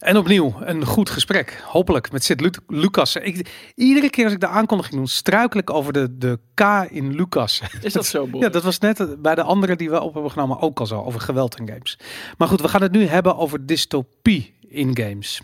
En opnieuw een goed gesprek. Hopelijk met Sid Lu Lucas. Ik, iedere keer als ik de aankondiging doe, struikel ik over de, de K in Lucas. Is dat zo, Bob? Ja, dat was net bij de andere die we op hebben genomen ook al zo. Over geweld in games. Maar goed, we gaan het nu hebben over dystopie in games.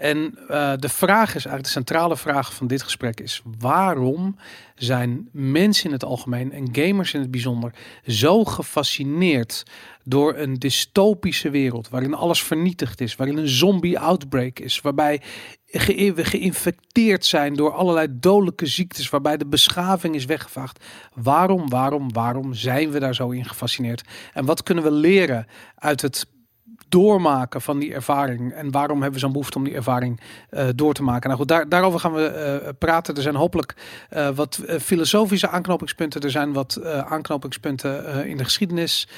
En uh, de vraag is eigenlijk, de centrale vraag van dit gesprek is: waarom zijn mensen in het algemeen en gamers in het bijzonder zo gefascineerd door een dystopische wereld waarin alles vernietigd is, waarin een zombie-outbreak is, waarbij we geïnfecteerd zijn door allerlei dodelijke ziektes, waarbij de beschaving is weggevaagd. Waarom, waarom, waarom zijn we daar zo in gefascineerd? En wat kunnen we leren uit het doormaken van die ervaring. En waarom hebben we zo'n behoefte om die ervaring uh, door te maken? Nou goed, daar, daarover gaan we uh, praten. Er zijn hopelijk uh, wat filosofische aanknopingspunten. Er zijn wat aanknopingspunten in de geschiedenis.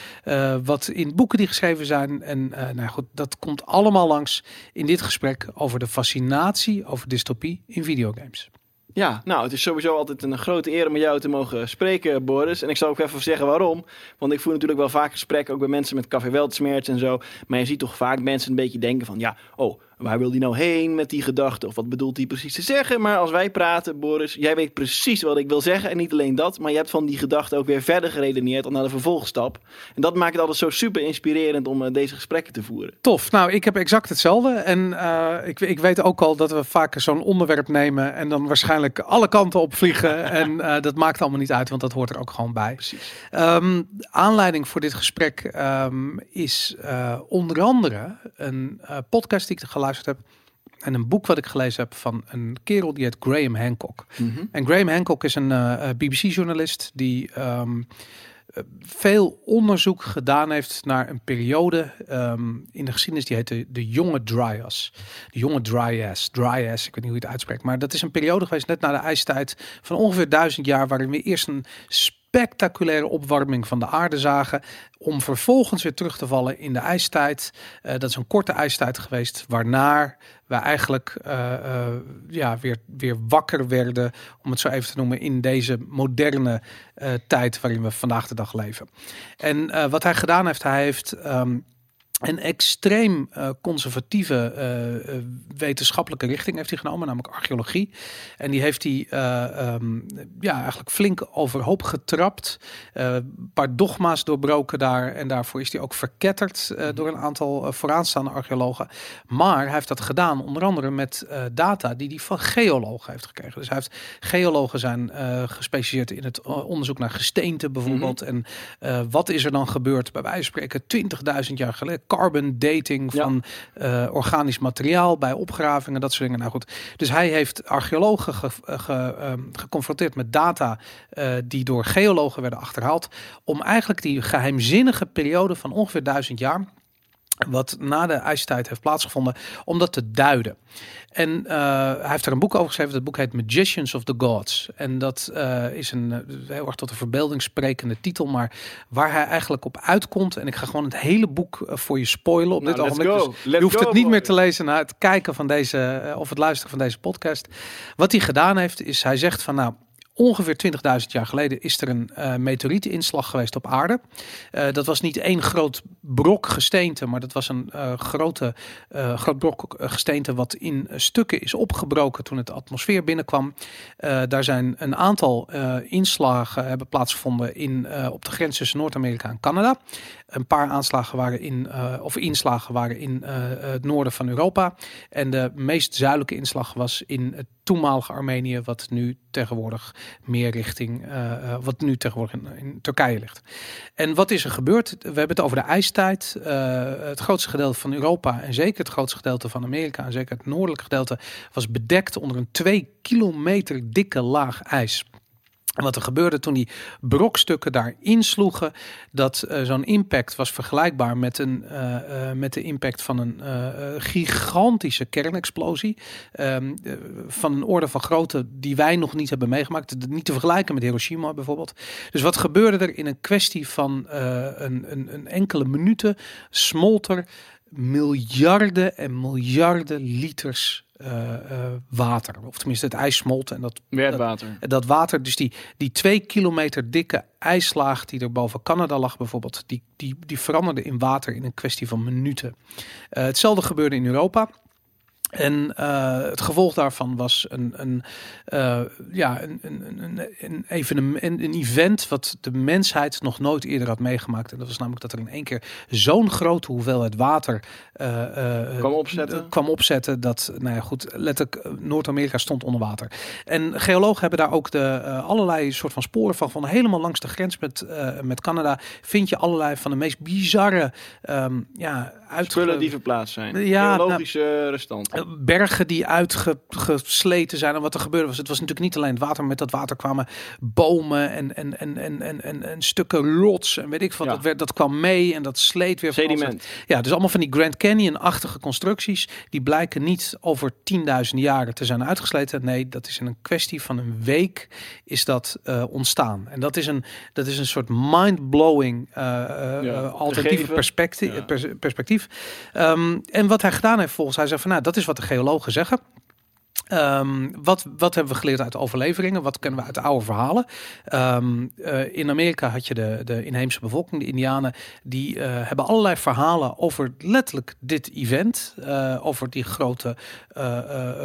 wat in boeken die geschreven zijn. En nou goed, dat komt allemaal langs in dit gesprek over de fascinatie over dystopie in videogames. Ja, nou, het is sowieso altijd een grote eer om met jou te mogen spreken, Boris. En ik zal ook even zeggen waarom. Want ik voer natuurlijk wel vaak gesprekken, ook bij mensen met café weltsmerts en zo. Maar je ziet toch vaak mensen een beetje denken van, ja, oh, waar wil die nou heen met die gedachte? Of wat bedoelt hij precies te zeggen? Maar als wij praten, Boris, jij weet precies wat ik wil zeggen. En niet alleen dat, maar je hebt van die gedachte ook weer verder geredeneerd naar de vervolgstap. En dat maakt het altijd zo super inspirerend om uh, deze gesprekken te voeren. Tof. Nou, ik heb exact hetzelfde. En uh, ik, ik weet ook al dat we vaak zo'n onderwerp nemen en dan waarschijnlijk alle kanten op vliegen. en uh, dat maakt allemaal niet uit, want dat hoort er ook gewoon bij. Precies. Um, aanleiding voor dit gesprek um, is onder andere een podcast die ik geluisterd heb. En een boek wat ik gelezen heb van een kerel die heet Graham Hancock. Mm -hmm. En Graham Hancock is een uh, BBC-journalist die um, veel onderzoek gedaan heeft naar een periode um, in de geschiedenis die heet de, de jonge Dryas. De jonge Dryas, Dryas, ik weet niet hoe je het uitspreekt. Maar dat is een periode geweest net na de ijstijd van ongeveer duizend jaar waarin we eerst een spectaculaire opwarming van de aarde zagen. Om vervolgens weer terug te vallen in de ijstijd. Uh, dat is een korte ijstijd geweest. Waarna we eigenlijk uh, uh, ja, weer, weer wakker werden. Om het zo even te noemen. In deze moderne tijd waarin we vandaag de dag leven. En wat hij gedaan heeft. Hij heeft um, een extreem uh, conservatieve uh, wetenschappelijke richting heeft hij genomen, namelijk archeologie. En die heeft hij uh, um, ja, eigenlijk flink overhoop getrapt. Een paar dogma's doorbroken daar. En daarvoor is hij ook verketterd door een aantal vooraanstaande archeologen. Maar hij heeft dat gedaan onder andere met data die hij van geologen heeft gekregen. Dus hij heeft geologen zijn gespecialiseerd in het onderzoek naar gesteente bijvoorbeeld. Mm -hmm. En wat is er dan gebeurd bij wijze van spreken 20.000 jaar geleden? Carbon dating van ja. uh, organisch materiaal bij opgravingen, dat soort dingen. Nou goed, dus hij heeft archeologen ge, ge, uh, geconfronteerd met data uh, die door geologen werden achterhaald, om eigenlijk die geheimzinnige periode van ongeveer duizend jaar wat na de ijstijd heeft plaatsgevonden, om dat te duiden. En uh, hij heeft er een boek over geschreven. Dat boek heet Magicians of the Gods. En dat uh, is een heel erg tot een verbeelding sprekende titel. Maar waar hij eigenlijk op uitkomt. En ik ga gewoon het hele boek voor je spoilen op nou, dit ogenblik. Dus je hoeft go, het niet boy. meer te lezen na het kijken van deze. Of het luisteren van deze podcast. Wat hij gedaan heeft, is hij zegt van nou. Ongeveer 20.000 jaar geleden is er een uh, meteorietinslag geweest op aarde. Uh, dat was niet één groot brok gesteente, maar dat was een uh, grote, groot brok gesteente wat in stukken is opgebroken toen het atmosfeer binnenkwam. daar zijn een aantal inslagen hebben plaatsgevonden in, op de grens tussen Noord-Amerika en Canada. Een paar aanslagen waren in, of inslagen waren in het noorden van Europa. En de meest zuidelijke inslag was in het toenmalige Armenië, wat nu tegenwoordig meer richting, uh, wat nu tegenwoordig in, in, Turkije ligt. En wat is er gebeurd? We hebben het over de ijstijd. Het grootste gedeelte van Europa en zeker het grootste gedeelte van Amerika en zeker het noordelijke gedeelte was bedekt onder een twee kilometer dikke laag ijs. Wat er gebeurde toen die brokstukken daar insloegen, dat uh, zo'n impact was vergelijkbaar met, een, uh, uh, met de impact van een gigantische kernexplosie. Um, van een orde van grootte die wij nog niet hebben meegemaakt. Niet te vergelijken met Hiroshima bijvoorbeeld. Dus wat gebeurde er in een kwestie van een, een, een enkele minuten? Smolt er miljarden en miljarden liters uh, uh, water. Of tenminste het ijs smolt. En dat, water. Dat, dat, water, dus die, die twee kilometer dikke ijslaag die er boven Canada lag bijvoorbeeld, die, die, die veranderde in water in een kwestie van minuten. Uh, hetzelfde gebeurde in Europa. En uh, het gevolg daarvan was een, een, uh, ja, een, een, een, een evenement, een event wat de mensheid nog nooit eerder had meegemaakt. En dat was namelijk dat er in één keer zo'n grote hoeveelheid water uh, kwam, opzetten. kwam opzetten. Dat, nou ja, goed, letterlijk Noord-Amerika stond onder water. En geologen hebben daar ook de, allerlei soort van sporen van. Van helemaal langs de grens met, met Canada vind je allerlei van de meest bizarre um, ja, die verplaatst zijn. Ja, Geologische nou, restanten bergen die uitgesleten zijn. En wat er gebeurde was, het was natuurlijk niet alleen het water. Met dat water kwamen bomen en, en, en, en, en, en, en stukken rots en weet ik wat. Dat, werd, dat kwam mee en dat sleet weer. Sediment. Ja, dus allemaal van die Grand Canyon-achtige constructies. Die blijken niet over 10.000 jaren te zijn uitgesleten. Nee, dat is in een kwestie van een week is dat uh, ontstaan. En dat is een, dat is een soort mind-blowing uh, ja, alternatieve perspectief. Ja. perspectief. Um, en wat hij gedaan heeft volgens hij zei van nou, dat is wat de geologen zeggen. Um, wat, wat hebben we geleerd uit overleveringen? Wat kennen we uit de oude verhalen? Um, uh, in Amerika had je de, de inheemse bevolking, de Indianen, die uh, hebben allerlei verhalen over letterlijk dit event. Uh, over die grote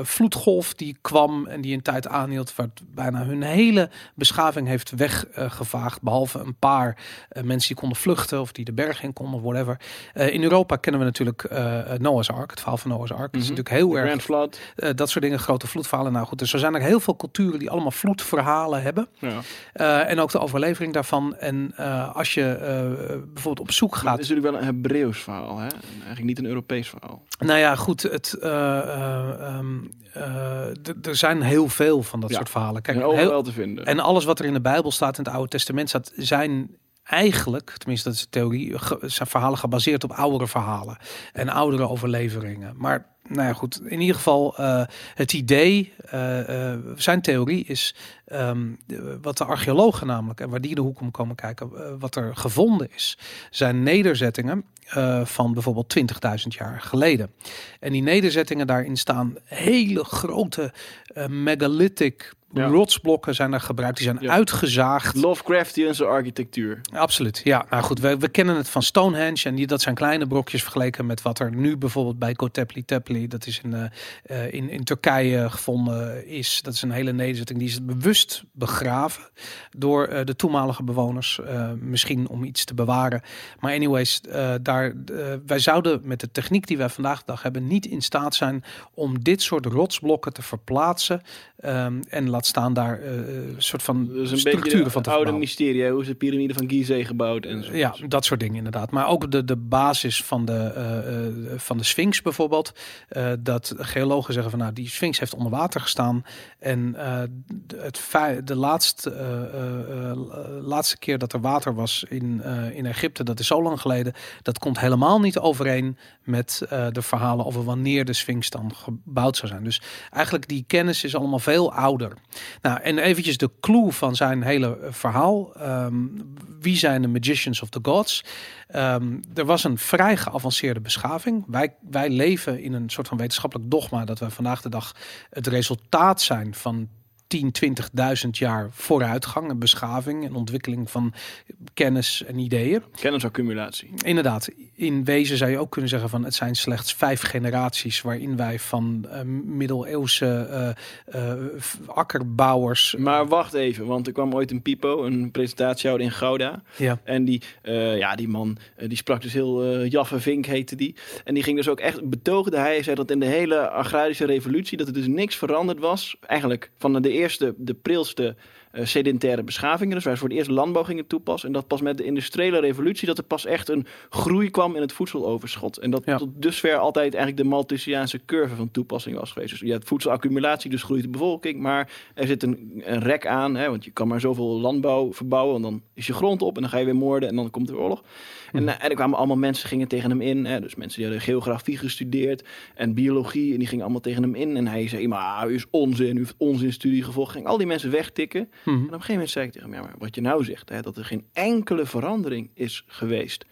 vloedgolf die kwam en die een tijd aanhield, wat bijna hun hele beschaving heeft weggevaagd. behalve een paar mensen die konden vluchten of die de berg in konden, whatever. in Europa kennen we natuurlijk Noah's Ark, het verhaal van Noah's Ark. Mm -hmm. Dat is mhm. natuurlijk heel erg. Flood. dat soort dingen, grote vloedverhalen. Nou goed, dus er zijn er heel veel culturen die allemaal vloedverhalen hebben. Ja. Uh, en ook de overlevering daarvan. En uh, als je uh, bijvoorbeeld op zoek gaat. Het is natuurlijk wel een Hebreeuws verhaal, hè? Eigenlijk niet een Europees verhaal. Nou ja, goed. Het, um, er zijn heel veel van dat ja. soort verhalen. Kijk, en heel, te vinden. En alles wat er in de Bijbel staat, in het Oude Testament staat, zijn eigenlijk, tenminste dat is de theorie, zijn verhalen gebaseerd op oudere verhalen en oudere overleveringen. Maar nou ja, goed. In ieder geval, uh, het idee, uh, uh, zijn theorie is um, wat de archeologen namelijk en waar die de hoek om komen kijken, wat er gevonden is, zijn nederzettingen van bijvoorbeeld 20.000 jaar geleden. En die nederzettingen daarin staan hele grote megalithic ja. Rotsblokken zijn er gebruikt, die zijn ja. uitgezaagd. Lovecraftianse architectuur. Absoluut, ja. Nou goed, we, we kennen het van Stonehenge en die, dat zijn kleine brokjes vergeleken met wat er nu bijvoorbeeld bij Kotepli Tepli, dat is in, uh, in, in Turkije gevonden is. Dat is een hele nederzetting, die is bewust begraven door uh, de toenmalige bewoners, uh, misschien om iets te bewaren. Maar anyways, daar, wij zouden met de techniek die wij vandaag de dag hebben niet in staat zijn om dit soort rotsblokken te verplaatsen um, en laat staan daar een soort van dus een structuren van te oude mysterie. Hoe is de piramide van Gizeh gebouwd? En zo. Ja, dat soort dingen inderdaad. Maar ook de, de basis van de, van de Sphinx bijvoorbeeld. Dat geologen zeggen van nou, die Sphinx heeft onder water gestaan. En het de laatste, laatste keer dat er water was in, in Egypte, dat is zo lang geleden. Dat komt helemaal niet overeen met de verhalen over wanneer de Sphinx dan gebouwd zou zijn. Dus eigenlijk die kennis is allemaal veel ouder. Nou, en eventjes de clue van zijn hele verhaal. Um, wie zijn de magicians of the gods? Um, er was een vrij geavanceerde beschaving. Wij, wij leven in een soort van wetenschappelijk dogma dat we vandaag de dag het resultaat zijn van 10, 20.000 jaar vooruitgang, een beschaving en ontwikkeling van kennis en ideeën. Kennisaccumulatie. Inderdaad. In wezen zou je ook kunnen zeggen van het zijn slechts vijf generaties waarin wij van uh, middeleeuwse uh, uh, akkerbouwers. Maar wacht even, want er kwam ooit een Pipo, een presentatie in Gouda. Ja. En die, ja, die man die sprak dus heel Jaffe Vink heette die. En die ging dus ook echt betoogde hij zei dat in de hele agrarische revolutie dat er dus niks veranderd was. Eigenlijk van de eerste, de prilste uh, sedentaire beschavingen. Dus waar ze voor het eerst landbouw gingen toepassen. En dat pas met de industriële revolutie dat er pas echt een groei kwam in het voedseloverschot. En dat tot dusver altijd eigenlijk de Malthusiaanse curve van toepassing was geweest. Dus je hebt voedselaccumulatie, dus groeit de bevolking. Maar er zit een, een rek aan, hè, want je kan maar zoveel landbouw verbouwen. En dan is je grond op en dan ga je weer moorden en dan komt er oorlog. En, eh, en er kwamen allemaal mensen gingen tegen hem in. Hè, dus mensen die hadden geografie gestudeerd en biologie. En die gingen allemaal tegen hem in. En hij zei, maar u is onzin, u heeft onzinstudie gevolgd. Ging al die mensen wegtikken. Mhm. En op een gegeven moment zei ik tegen hem, ja, maar wat je nou zegt, hè, dat er geen enkele verandering is geweest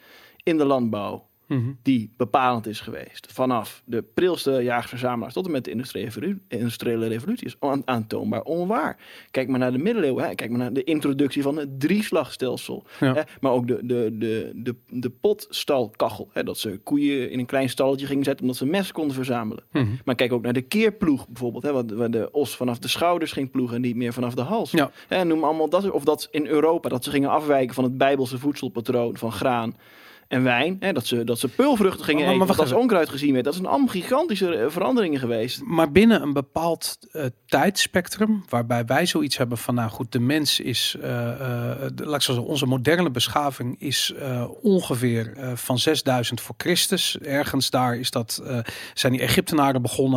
in de landbouw Mhm. die bepalend is geweest. Vanaf de prilste jagers-verzamelaars tot en met de industriële revolu- industriële revolutie is aan- aantoonbaar onwaar. Kijk maar naar de middeleeuwen, hè. kijk maar naar de introductie van het drieslagstelsel. Ja. Hè. Maar ook de, de, de, de, de potstalkachel, hè. dat ze koeien in een klein stalletje gingen zetten omdat ze mes konden verzamelen. Mhm. Maar kijk ook naar de keerploeg bijvoorbeeld, hè, wat- waar de os vanaf de schouders ging ploegen en niet meer vanaf de hals. Ja. Hè, noem allemaal dat, of dat in Europa, dat ze gingen afwijken van het bijbelse voedselpatroon van graan en wijn. Hè, dat, ze, dat ze peulvruchten gingen Maar- maar eten, wacht dat onkruid gezien werd. Dat is een allemaal gigantische eh, veranderingen geweest. Maar binnen een bepaald eh, tijdspectrum, waarbij wij zoiets hebben van, nou goed, de mens is, eh, de- laat ik zo zeggen, onze moderne beschaving is ongeveer van 6000 voor Christus. Ergens daar is dat, zijn die Egyptenaren begonnen.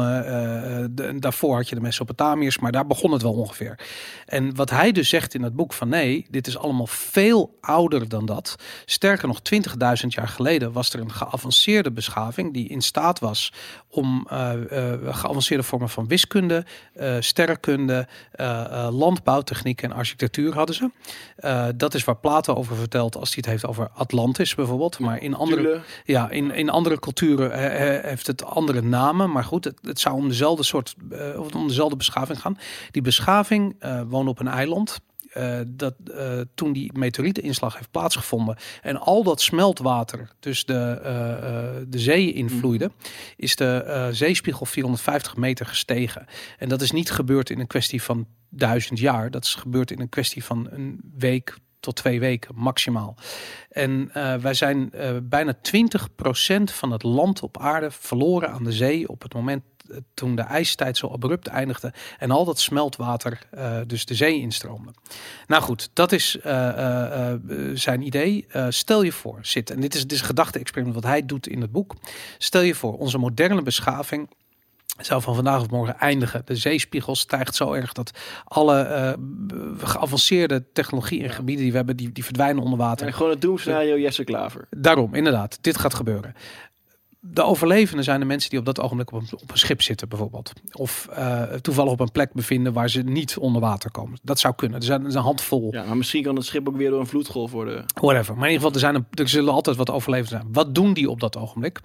de, daarvoor had je de Mesopotamiërs, maar daar begon het wel ongeveer. En wat hij dus zegt in het boek van nee, dit is allemaal veel ouder dan dat. Sterker nog, 20.000 jaar geleden was er een geavanceerde beschaving die in staat was om eh, eh, geavanceerde vormen van wiskunde, eh, sterrenkunde, landbouwtechniek en architectuur hadden ze. Dat is waar Plato over vertelt als hij het heeft over Atlantis bijvoorbeeld. Maar in andere, ja, in, in andere culturen heeft het andere namen. Maar goed, het, het zou om dezelfde soort, of om dezelfde beschaving gaan. Die beschaving woonde op een eiland. Eh, dat eh, toen die meteorieteninslag heeft plaatsgevonden en al dat smeltwater dus de, eh, de zee invloeide, is de zeespiegel 450 meter gestegen. En dat is niet gebeurd in een kwestie van duizend jaar. Dat is gebeurd in een kwestie van een week tot twee weken maximaal. En eh, wij zijn eh, bijna 20% van het land op aarde verloren aan de zee op het moment eh, toen de ijstijd zo abrupt eindigde en al dat smeltwater dus de zee instroomde. Nou goed, dat is zijn idee. Stel je voor, zit, en dit is, dit is gedachte-experiment wat hij doet in het boek. Stel je voor, onze moderne beschaving zou van vandaag of morgen eindigen. De zeespiegel stijgt zo erg dat alle eh, geavanceerde technologie en gebieden die we hebben, die, die verdwijnen onder water. en gewoon het doemscenario Jesse Klaver. Daarom, inderdaad, dit gaat gebeuren. De overlevenden zijn de mensen die op dat ogenblik op een, op een schip zitten, bijvoorbeeld. Of eh, toevallig op een plek bevinden waar ze niet onder water komen. Dat zou kunnen. Er zijn, er een handvol. Ja, maar misschien kan het schip ook weer door een vloedgolf worden. Whatever. Maar in ieder geval, er, zijn een, er zullen altijd wat overlevenden zijn. Wat doen die op dat ogenblik?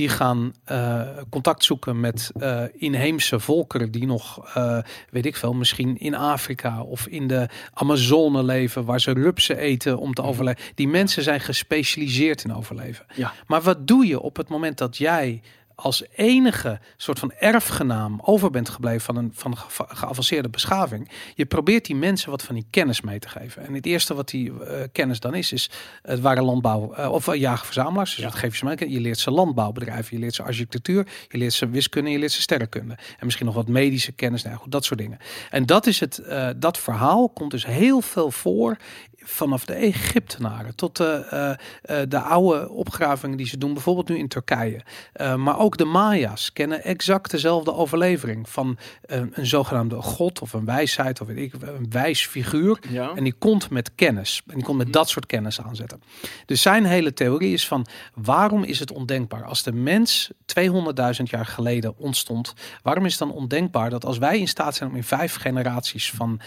Die gaan eh, contact zoeken met eh, inheemse volkeren die nog, eh, weet ik veel, misschien in Afrika of in de Amazone leven, waar ze rupsen eten om te overleven. Die mensen zijn gespecialiseerd in overleven. Ja. Maar wat doe je op het moment dat jij als enige soort van erfgenaam over bent gebleven van een van geavanceerde beschaving. Je probeert die mensen wat van die kennis mee te geven. En het eerste wat die eh, kennis dan is, is het waren landbouw eh, of uh, jager-verzamelaars. Dus Ja. dat geef je ze mee. Je leert ze landbouwbedrijven, je leert ze architectuur, je leert ze wiskunde, je leert ze sterrenkunde. En misschien nog wat medische kennis, nou goed, dat soort dingen. En dat is het, eh, dat verhaal komt dus heel veel voor vanaf de Egyptenaren tot de, eh, eh, de oude opgravingen die ze doen, bijvoorbeeld nu in Turkije. Eh, maar ook de Maya's kennen exact dezelfde overlevering van een zogenaamde god of een wijsheid of weet ik, een wijs figuur. Ja. En die komt met kennis. En die komt met dat soort kennis aanzetten. Dus zijn hele theorie is van waarom is het ondenkbaar als de mens 200.000 jaar geleden ontstond? Waarom is het dan ondenkbaar dat als wij in staat zijn om in vijf generaties van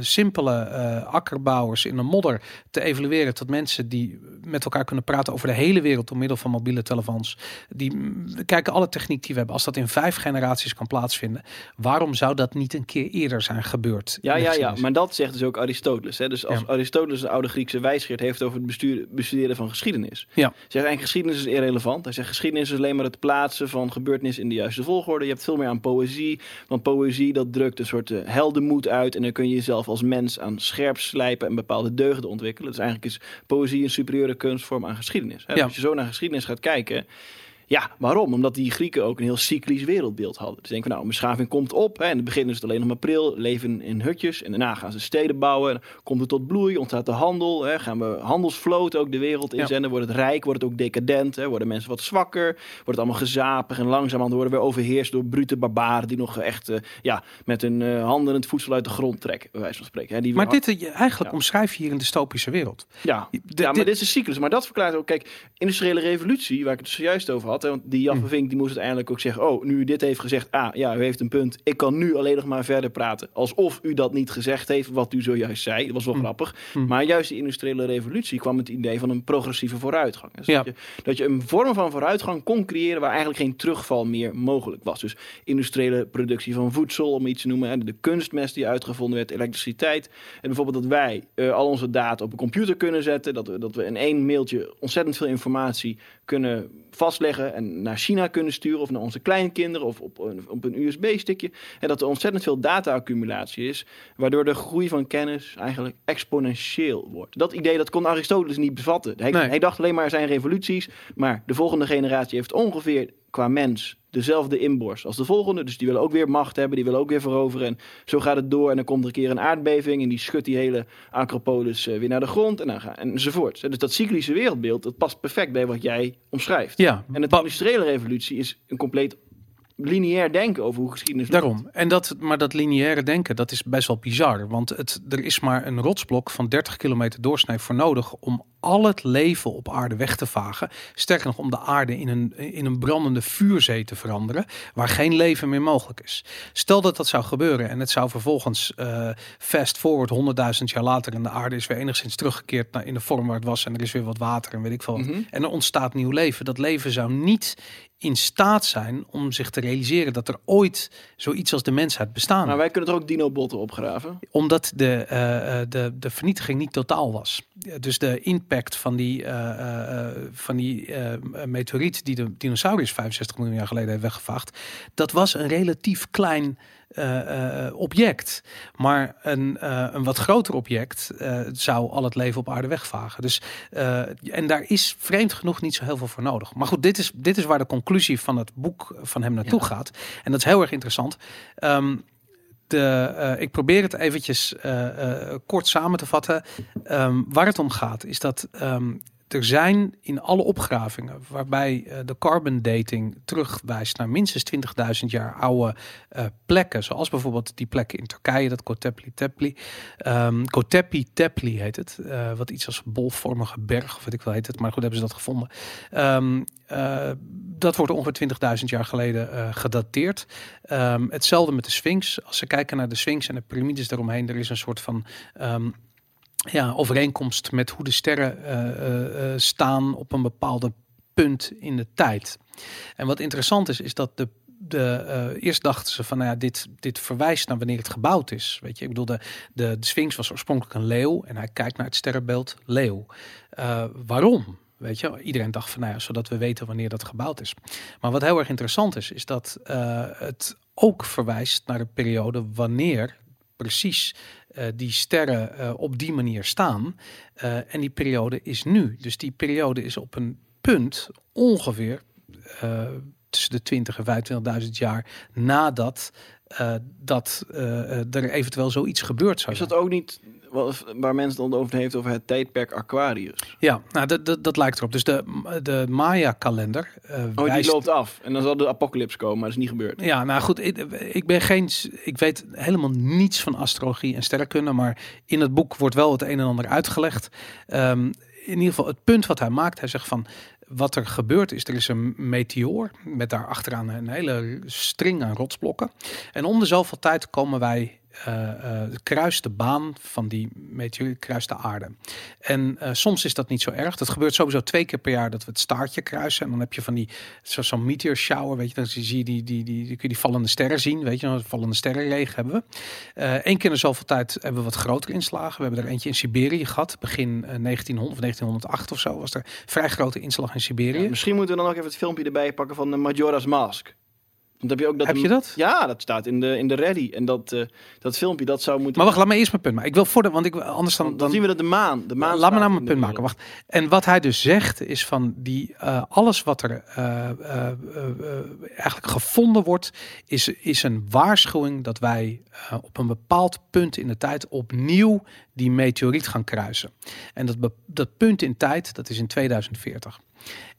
simpele eh, akkerbouwers in de modder te evalueren tot mensen die met elkaar kunnen praten over de hele wereld door middel van mobiele telefoons. Die we kijken alle techniek die we hebben. Als dat in vijf generaties kan plaatsvinden, waarom zou dat niet een keer eerder zijn gebeurd? Ja, ja, ja, maar dat zegt dus ook Aristoteles. Hè? Dus als Ja. Aristoteles de oude Griekse wijsgeer heeft over het bestuur, bestuderen van geschiedenis. Ja. Zegt eigenlijk geschiedenis is irrelevant. Hij zegt geschiedenis is alleen maar het plaatsen van gebeurtenissen in de juiste volgorde. Je hebt veel meer aan poëzie. Want poëzie dat drukt een soort eh, heldenmoed uit. En dan kun je jezelf als mens aan scherp slijpen en bepaalde deugden ontwikkelen. Dus eigenlijk is poëzie een superieure kunstvorm aan geschiedenis. Hè? Ja. Als je zo naar geschiedenis gaat kijken. Ja, waarom? Omdat die Grieken ook een heel cyclisch wereldbeeld hadden. Dus denken van nou, een beschaving komt op. Hè, in het begin is het alleen nog april, leven in hutjes. En daarna gaan ze steden bouwen. Komt het tot bloei, ontstaat de handel. Hè, gaan we handelsvloot ook de wereld Ja. inzenden. Wordt het rijk, wordt het ook decadent. Hè, worden mensen wat zwakker. Wordt het allemaal gezapig. En langzamerhand worden we overheerst door brute barbaren. Die nog echt eh, ja, met hun eh, handen het voedsel uit de grond trekken. Bij wijze van spreken. Hè, die Maar dit, eh, eigenlijk Ja. omschrijf je hier een dystopische wereld. ja, ja, maar dit- dit is een cyclus. Maar dat verklaart ook, kijk, industriële revolutie, waar ik het zojuist over had. Had. Hè? Want die Jan Hm. van Vink die moest uiteindelijk ook zeggen... oh, nu u dit heeft gezegd, ah, ja, u heeft een punt. Ik kan nu alleen nog maar verder praten. Alsof u dat niet gezegd heeft, wat u zojuist zei. Dat was wel Hm. grappig. Hm. Maar juist de industriële revolutie kwam het idee van een progressieve vooruitgang. Dus Ja. dat, je, dat je een vorm van vooruitgang kon creëren... waar eigenlijk geen terugval meer mogelijk was. Dus industriële productie van voedsel, om iets te noemen. hè, De kunstmest die uitgevonden werd, elektriciteit. En bijvoorbeeld dat wij eh, al onze data op een computer kunnen zetten. Dat we, dat we in één mailtje ontzettend veel informatie kunnen vastleggen. En naar China kunnen sturen of naar onze kleinkinderen of op een, op een USB-stickje. En dat er ontzettend veel data-accumulatie is. Waardoor de groei van kennis eigenlijk exponentieel wordt. Dat idee dat kon Aristoteles niet bevatten. Hij, Nee. hij dacht alleen maar er zijn revoluties. Maar de volgende generatie heeft ongeveer qua mens dezelfde inborst als de volgende. Dus die willen ook weer macht hebben, die willen ook weer veroveren. En zo gaat het door. En dan komt er een keer een aardbeving en die schudt die hele Acropolis eh, weer naar de grond en dan gaan, enzovoort. Dus dat cyclische wereldbeeld, dat past perfect bij wat jij omschrijft. Ja, En de industriële revolutie is een compleet lineair denken over hoe geschiedenis loopt. Daarom. En dat, maar dat lineaire denken, dat is best wel bizar. Want het, er is maar een rotsblok van 30 kilometer doorsnee voor nodig om al het leven op aarde weg te vagen. Sterker nog, om de aarde in een, in een brandende vuurzee te veranderen, waar geen leven meer mogelijk is. Stel dat dat zou gebeuren en het zou vervolgens eh, fast forward 100.000 jaar later en de aarde is weer enigszins teruggekeerd naar in de vorm waar het was en er is weer wat water en weet ik veel. Mhm. En er ontstaat nieuw leven. Dat leven zou niet in staat zijn om zich te realiseren dat er ooit zoiets als de mensheid bestaan. Maar wij kunnen toch ook dinobotten opgraven? Omdat de, eh, eh, de, de vernietiging niet totaal was. Dus de impact van die, eh, eh, eh, van die meteoriet die de dinosaurus 65 miljoen jaar geleden heeft weggevaagd, dat was een relatief klein object. Maar een, een wat groter object zou al het leven op aarde wegvagen. Dus, en daar is vreemd genoeg niet zo heel veel voor nodig. Maar goed, dit is, dit is waar de conclusie van het boek van hem naartoe Ja. gaat. En dat is heel erg interessant. Ehm, eh, ik probeer het eventjes eh, eh, kort samen te vatten. Ehm, waar het om gaat is dat ehm, er zijn in alle opgravingen waarbij eh, de carbon dating terugwijst naar minstens 20.000 jaar oude eh, plekken, zoals bijvoorbeeld die plekken in Turkije, dat Kotepli Tepli, um, Kotepi Tepli heet het, eh, wat iets als bolvormige berg of weet ik wel heet het, maar goed hebben ze dat gevonden. Ehm, eh, dat wordt ongeveer 20.000 jaar geleden gedateerd. Ehm, hetzelfde met de Sphinx. Als ze kijken naar de Sphinx en de piramides eromheen, er is een soort van ehm, ja, overeenkomst met hoe de sterren eh, eh, eh, staan op een bepaalde punt in de tijd. En wat interessant is, is dat de de, eerst dachten ze van, nou ja, dit, dit verwijst naar wanneer het gebouwd is. Weet je, ik bedoel, de, de, de Sphinx was oorspronkelijk een leeuw en hij kijkt naar het sterrenbeeld leeuw. Waarom? Weet je, iedereen dacht van, nou ja, zodat we weten wanneer dat gebouwd is. Maar wat heel erg interessant is, is dat het ook verwijst naar de periode wanneer precies eh, die sterren eh, op die manier staan. Eh, en die periode is nu. Dus die periode is op een punt ongeveer tussen de 20 en 25.000 jaar nadat eh, dat eh, er eventueel zoiets gebeurd zou Is zijn. dat ook niet waar mensen dan over heeft over het tijdperk Aquarius? Ja, nou, dat, dat, dat lijkt erop. Dus de, de Maya-kalender eh Oh, wijst... die loopt af. En dan zal de apocalypse komen, maar dat is niet gebeurd. Ja, nou goed, ik, ik ben geen, ik weet helemaal niets van astrologie en sterrenkunde, maar in het boek wordt wel het een en ander uitgelegd. Ehm, in ieder geval het punt wat hij maakt, hij zegt van wat er gebeurt is, er is een meteoor met daar achteraan een hele string aan rotsblokken. En om de zoveel tijd komen wij eh, eh, kruist de baan van die meteoor kruist de aarde. En eh, soms is dat niet zo erg. Dat gebeurt sowieso twee keer per jaar dat we het staartje kruisen. En dan heb je van die zo- zo'n meteor shower, weet je, dan zie je die, die, die, die, kun je die vallende sterren zien, weet je, een vallende sterrenregen hebben we. Eén keer in zoveel tijd hebben we wat grotere inslagen. We hebben er eentje in Siberië gehad, begin eh, 1900 of 1908 of zo, was er vrij grote inslag in Siberië. Misschien moeten we dan ook even het filmpje erbij pakken van de Majora's Mask. Want heb je ook dat... Heb je dat? Ja, dat staat in de, in de ready. En dat, eh, dat filmpje, dat zou moeten... Maar wacht, laat me eerst mijn punt maken. Ik wil voor de, want ik anders dan, dan, dan zien we dat de maan... De maan Laat me nou mijn punt maken. Wacht. En wat hij dus zegt is van die eh, alles wat er eh, eigenlijk gevonden wordt, is, is een waarschuwing dat wij op een bepaald punt in de tijd opnieuw die meteoriet gaan kruisen. En dat, be- dat punt in tijd, dat is in 2040.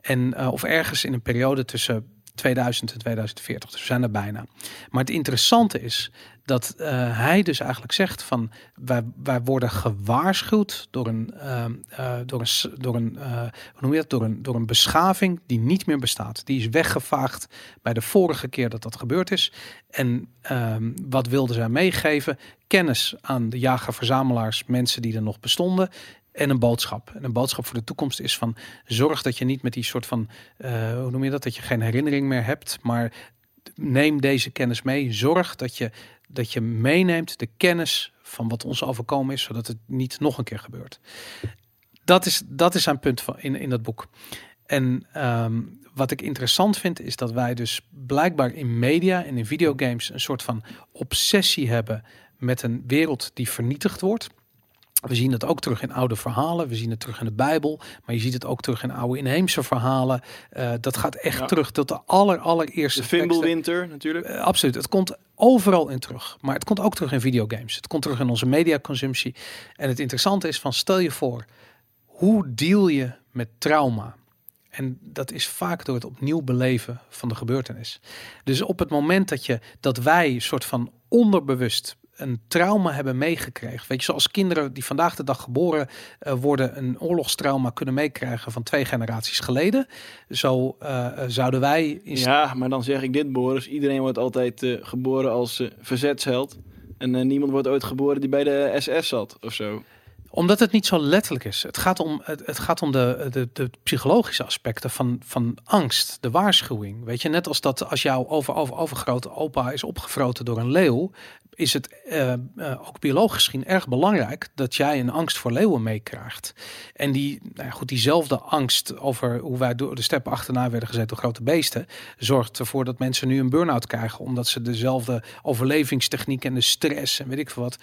En of ergens in een periode tussen 2000 en 2040. Dus we zijn er bijna. Maar het interessante is dat uh, hij dus eigenlijk zegt van wij, worden gewaarschuwd door een, uh, uh, door een, door een, hoe noem je dat? Door een, door een beschaving die niet meer bestaat. Die is weggevaagd bij de vorige keer dat dat gebeurd is. En ehm, wat wilden zij meegeven? Kennis aan de jager-verzamelaars, mensen die er nog bestonden. En een boodschap. En een boodschap voor de toekomst is van zorg dat je niet met die soort van, hoe noem je dat, dat je geen herinnering meer hebt, maar neem deze kennis mee. Zorg dat je dat je meeneemt de kennis van wat ons overkomen is, zodat het niet nog een keer gebeurt. Dat is, dat is zijn punt van, in, in dat boek. En ehm, wat ik interessant vind, is dat wij dus blijkbaar in media en in videogames een soort van obsessie hebben met een wereld die vernietigd wordt. We zien het ook terug in oude verhalen. We zien het terug in de Bijbel. Maar je ziet het ook terug in oude inheemse verhalen. Uh, dat gaat echt terug tot de aller, allereerste. De Fimbulwinter natuurlijk. Uh, absoluut. Het komt overal in terug. Maar het komt ook terug in videogames. Het komt terug in onze mediaconsumptie. En het interessante is van stel je voor. Hoe deal je met trauma? En dat is vaak door het opnieuw beleven van de gebeurtenis. Dus op het moment dat je dat wij soort van onderbewust een trauma hebben meegekregen. Weet je, zoals kinderen die vandaag de dag geboren uh, worden, een oorlogstrauma kunnen meekrijgen van twee generaties geleden. Zo uh, zouden wij. Ja, maar dan zeg ik dit, Boris. Iedereen wordt altijd uh, geboren als verzetsheld. En niemand wordt ooit geboren die bij de SS zat of zo omdat het niet zo letterlijk is. Het gaat om, het, het gaat om de, de, de, psychologische aspecten van, van angst, de waarschuwing. Weet je, net als dat als jouw over, over, overgrote opa is opgefroten door een leeuw, is het uh, uh, ook biologisch gezien erg belangrijk dat jij een angst voor leeuwen meekrijgt. En die, nou ja, goed, diezelfde angst over hoe wij door de steppen achterna werden gezet door grote beesten, zorgt ervoor dat mensen nu een burn-out krijgen, omdat ze dezelfde overlevingstechniek en de stress en weet ik veel wat,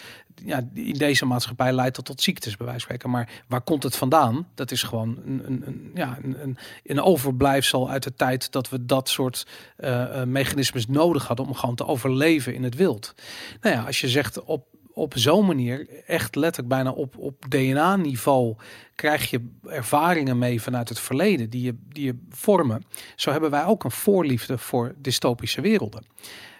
ja, in deze maatschappij leidt tot, tot ziektes, bij wijze van spreken. Maar waar komt het vandaan? Dat is gewoon een, een, ja, een, een, overblijfsel uit de tijd dat we dat soort uh, mechanismes nodig hadden om gewoon te overleven in het wild. Nou ja, als je zegt op, op zo'n manier, echt letterlijk bijna op, op DNA-niveau, krijg je ervaringen mee vanuit het verleden die je, die je vormen. Zo hebben wij ook een voorliefde voor dystopische werelden.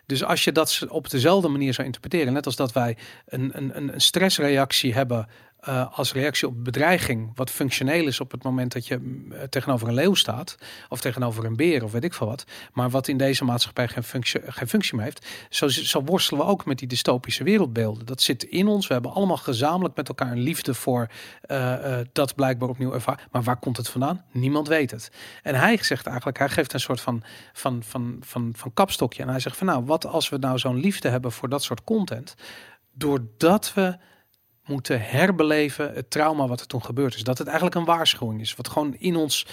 Dus als je dat op dezelfde manier zou interpreteren, net als dat wij een, een, een stressreactie hebben uh, als reactie op bedreiging, wat functioneel is op het moment dat je uh, tegenover een leeuw staat, of tegenover een beer, of weet ik veel wat, maar wat in deze maatschappij geen functie, geen functie meer heeft, zo, zo worstelen we ook met die dystopische wereldbeelden. Dat zit in ons. We hebben allemaal gezamenlijk met elkaar een liefde voor uh, dat blijkbaar opnieuw ervaren. Maar waar komt het vandaan? Niemand weet het. En hij zegt eigenlijk, hij geeft een soort van, van, van, van, van kapstokje. En hij zegt van nou, wat als we nou zo'n liefde hebben voor dat soort content, doordat we moeten herbeleven het trauma wat er toen gebeurd is. Dat het eigenlijk een waarschuwing is, wat gewoon in ons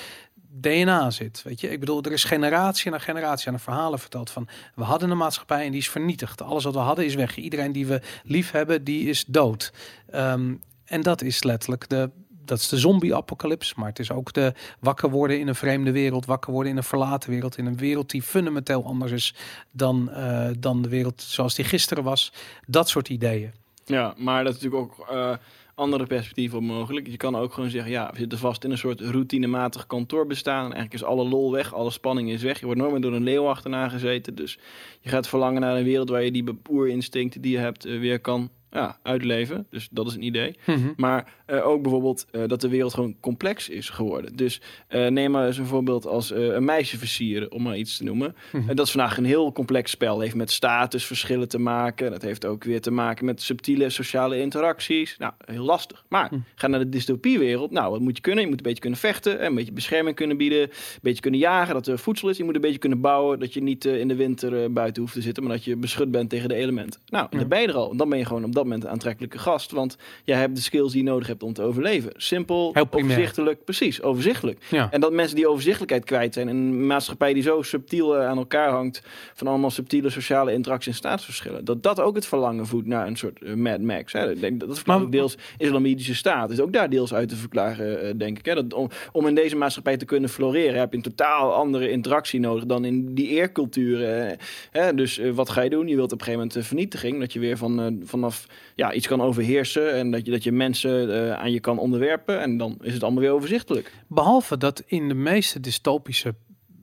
DNA zit. Weet je, ik bedoel, er is generatie na generatie aan de verhalen verteld van we hadden een maatschappij en die is vernietigd. Alles wat we hadden is weg. Iedereen die we lief hebben, die is dood. Um, en dat is letterlijk de. Dat is de zombie-apocalyps, maar het is ook de wakker worden in een vreemde wereld, wakker worden in een verlaten wereld, in een wereld die fundamenteel anders is dan, uh, dan de wereld zoals die gisteren was. Dat soort ideeën. Ja, maar dat is natuurlijk ook uh, andere perspectieven mogelijk. Je kan ook gewoon zeggen, ja, we zitten vast in een soort routinematig kantoorbestaan. En eigenlijk is alle lol weg, alle spanning is weg. Je wordt nooit meer door een leeuw achterna gezeten. Dus je gaat verlangen naar een wereld waar je die boerinstincten die je hebt uh, weer kan ja, uitleven. Dus dat is een idee. Mhm. Maar uh, ook bijvoorbeeld uh, dat de wereld gewoon complex is geworden. Dus uh, neem maar eens een voorbeeld als een meisje versieren, om maar iets te noemen. Mhm. En dat is vandaag een heel complex spel. heeft met statusverschillen te maken. Dat heeft ook weer te maken met subtiele sociale interacties. Nou, heel lastig. Maar mhm. ga naar de dystopiewereld. Nou, wat moet je kunnen? Je moet een beetje kunnen vechten. Een beetje bescherming kunnen bieden. Een beetje kunnen jagen. Dat er voedsel is. Je moet een beetje kunnen bouwen. Dat je niet in de winter buiten hoeft te zitten. Maar dat je beschut bent tegen de elementen. Nou, en dan ben je er al. Dan ben je gewoon op dat moment een aantrekkelijke gast. Want jij hebt de skills die je nodig hebt om te overleven. Simpel, overzichtelijk. Precies, overzichtelijk. Ja. En dat mensen die overzichtelijkheid kwijt zijn. in een maatschappij die zo subtiel eh, aan elkaar hangt. Van allemaal subtiele sociale interacties en staatsverschillen. Dat dat ook het verlangen voedt naar een soort uh, Mad Max. Hè. Ik denk dat is maar, deels islamitische staat. Is ook daar deels uit te verklaren, uh, denk ik. Hè. Dat om, om in deze maatschappij te kunnen floreren heb je een totaal andere interactie nodig dan in die eerculturen. Hè. Dus wat ga je doen? Je wilt op een gegeven moment vernietiging. Dat je weer van, vanaf ja, iets kan overheersen en dat je, dat je mensen uh, aan je kan onderwerpen en dan is het allemaal weer overzichtelijk. Behalve dat in de meeste dystopische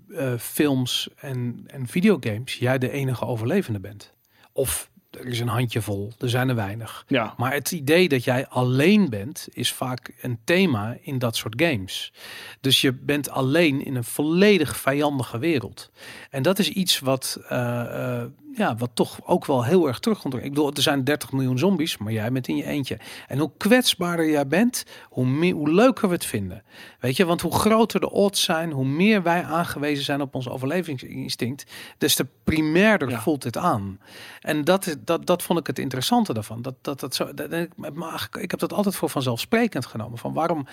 eh, films en, en videogames jij de enige overlevende bent. Of er is een handjevol, er zijn er weinig. Ja. Maar het idee dat jij alleen bent, is vaak een thema in dat soort games. Dus je bent alleen in een volledig vijandige wereld. En dat is iets wat, eh, eh, ja, wat toch ook wel heel erg terugkomt. Ik bedoel, er zijn 30 miljoen zombies, maar jij bent in je eentje. En hoe kwetsbaarder jij bent, hoe, meer, hoe leuker we het vinden. Weet je, want hoe groter de odds zijn, hoe meer wij aangewezen zijn op ons overlevingsinstinct, des te primairder Ja. voelt het aan. En dat, is, dat, dat vond ik het interessante daarvan. Dat, dat, dat zo, dat, maar ik heb dat altijd voor vanzelfsprekend genomen. Van waarom,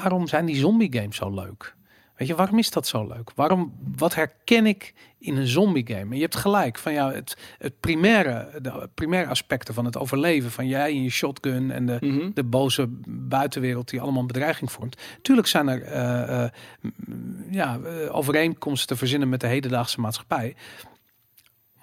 waarom zijn die zombie games zo leuk? Weet je, waarom is dat zo leuk? Waarom, wat herken ik in een zombie game? En je hebt gelijk van ja, het, het primaire, de primaire aspecten van het overleven van jij en je shotgun en de, Mhm. de boze buitenwereld die allemaal een bedreiging vormt. Tuurlijk zijn er eh, eh, ja, eh, overeenkomsten te verzinnen met de hedendaagse maatschappij.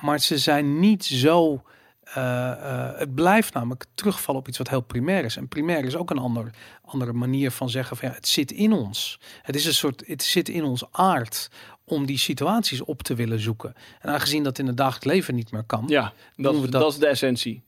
Maar ze zijn niet zo. eh, eh, het blijft namelijk terugvallen op iets wat heel primair is. En primair is ook een ander, andere manier van zeggen van ja, het zit in ons. Het is een soort, het zit in ons aard om die situaties op te willen zoeken. En aangezien dat in het dagelijks leven niet meer kan, ja, dat, Doen we dat? dat- is de essentie.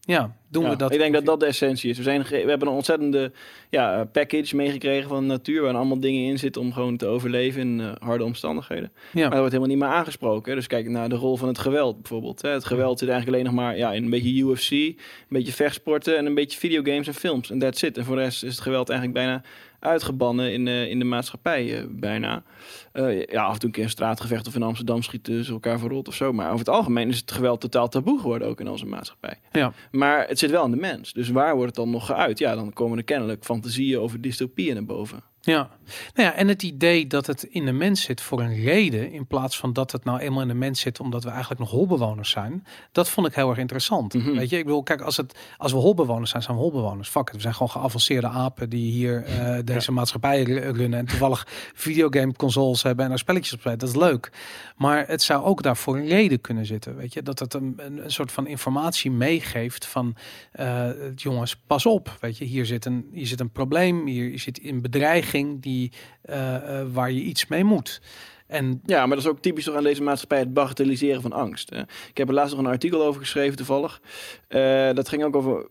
doen Ja, we dat. Ik denk dat dat de essentie is. We, zijn, we hebben een ontzettende ja, package meegekregen van de natuur, waar allemaal dingen in zitten om gewoon te overleven in eh, harde omstandigheden. Ja. Maar dat wordt helemaal niet meer aangesproken. hè. Dus kijk naar de rol van het geweld bijvoorbeeld. hè. Het geweld zit eigenlijk alleen nog maar ja, in een beetje UFC, een beetje vechtsporten en een beetje videogames en films. En that's it. En voor de rest is het geweld eigenlijk bijna uitgebannen in, de in de maatschappij eh, bijna. Eh, ja, af en toe een keer een straatgevecht of in Amsterdam schieten ze elkaar verrot of zo. Maar over het algemeen is het geweld totaal taboe geworden ook in onze maatschappij. Ja. Maar het zit wel in de mens. Dus waar wordt het dan nog geuit? Ja, dan komen er kennelijk fantasieën over dystopieën naar boven. Ja. Nou ja, en het idee dat het in de mens zit voor een reden, in plaats van dat het nou eenmaal in de mens zit omdat we eigenlijk nog holbewoners zijn, dat vond ik heel erg interessant. Mhm. Weet je, ik bedoel, kijk, als, het, als we holbewoners zijn, zijn we holbewoners. Fuck it, we zijn gewoon geavanceerde apen die hier eh, deze maatschappij ru- runnen en toevallig videogame consoles hebben en daar spelletjes op spelen. Dat is leuk. Maar het zou ook daarvoor een reden kunnen zitten. Weet je, dat het een, een, een soort van informatie meegeeft van eh, jongens, pas op. Weet je, hier zit een, hier zit een probleem, hier zit een bedreiging die, eh, eh, waar je iets mee moet. En Ja, maar dat is ook typisch toch aan deze maatschappij het bagatelliseren van angst. Ik heb er laatst nog een artikel over geschreven toevallig. Eh, dat ging ook over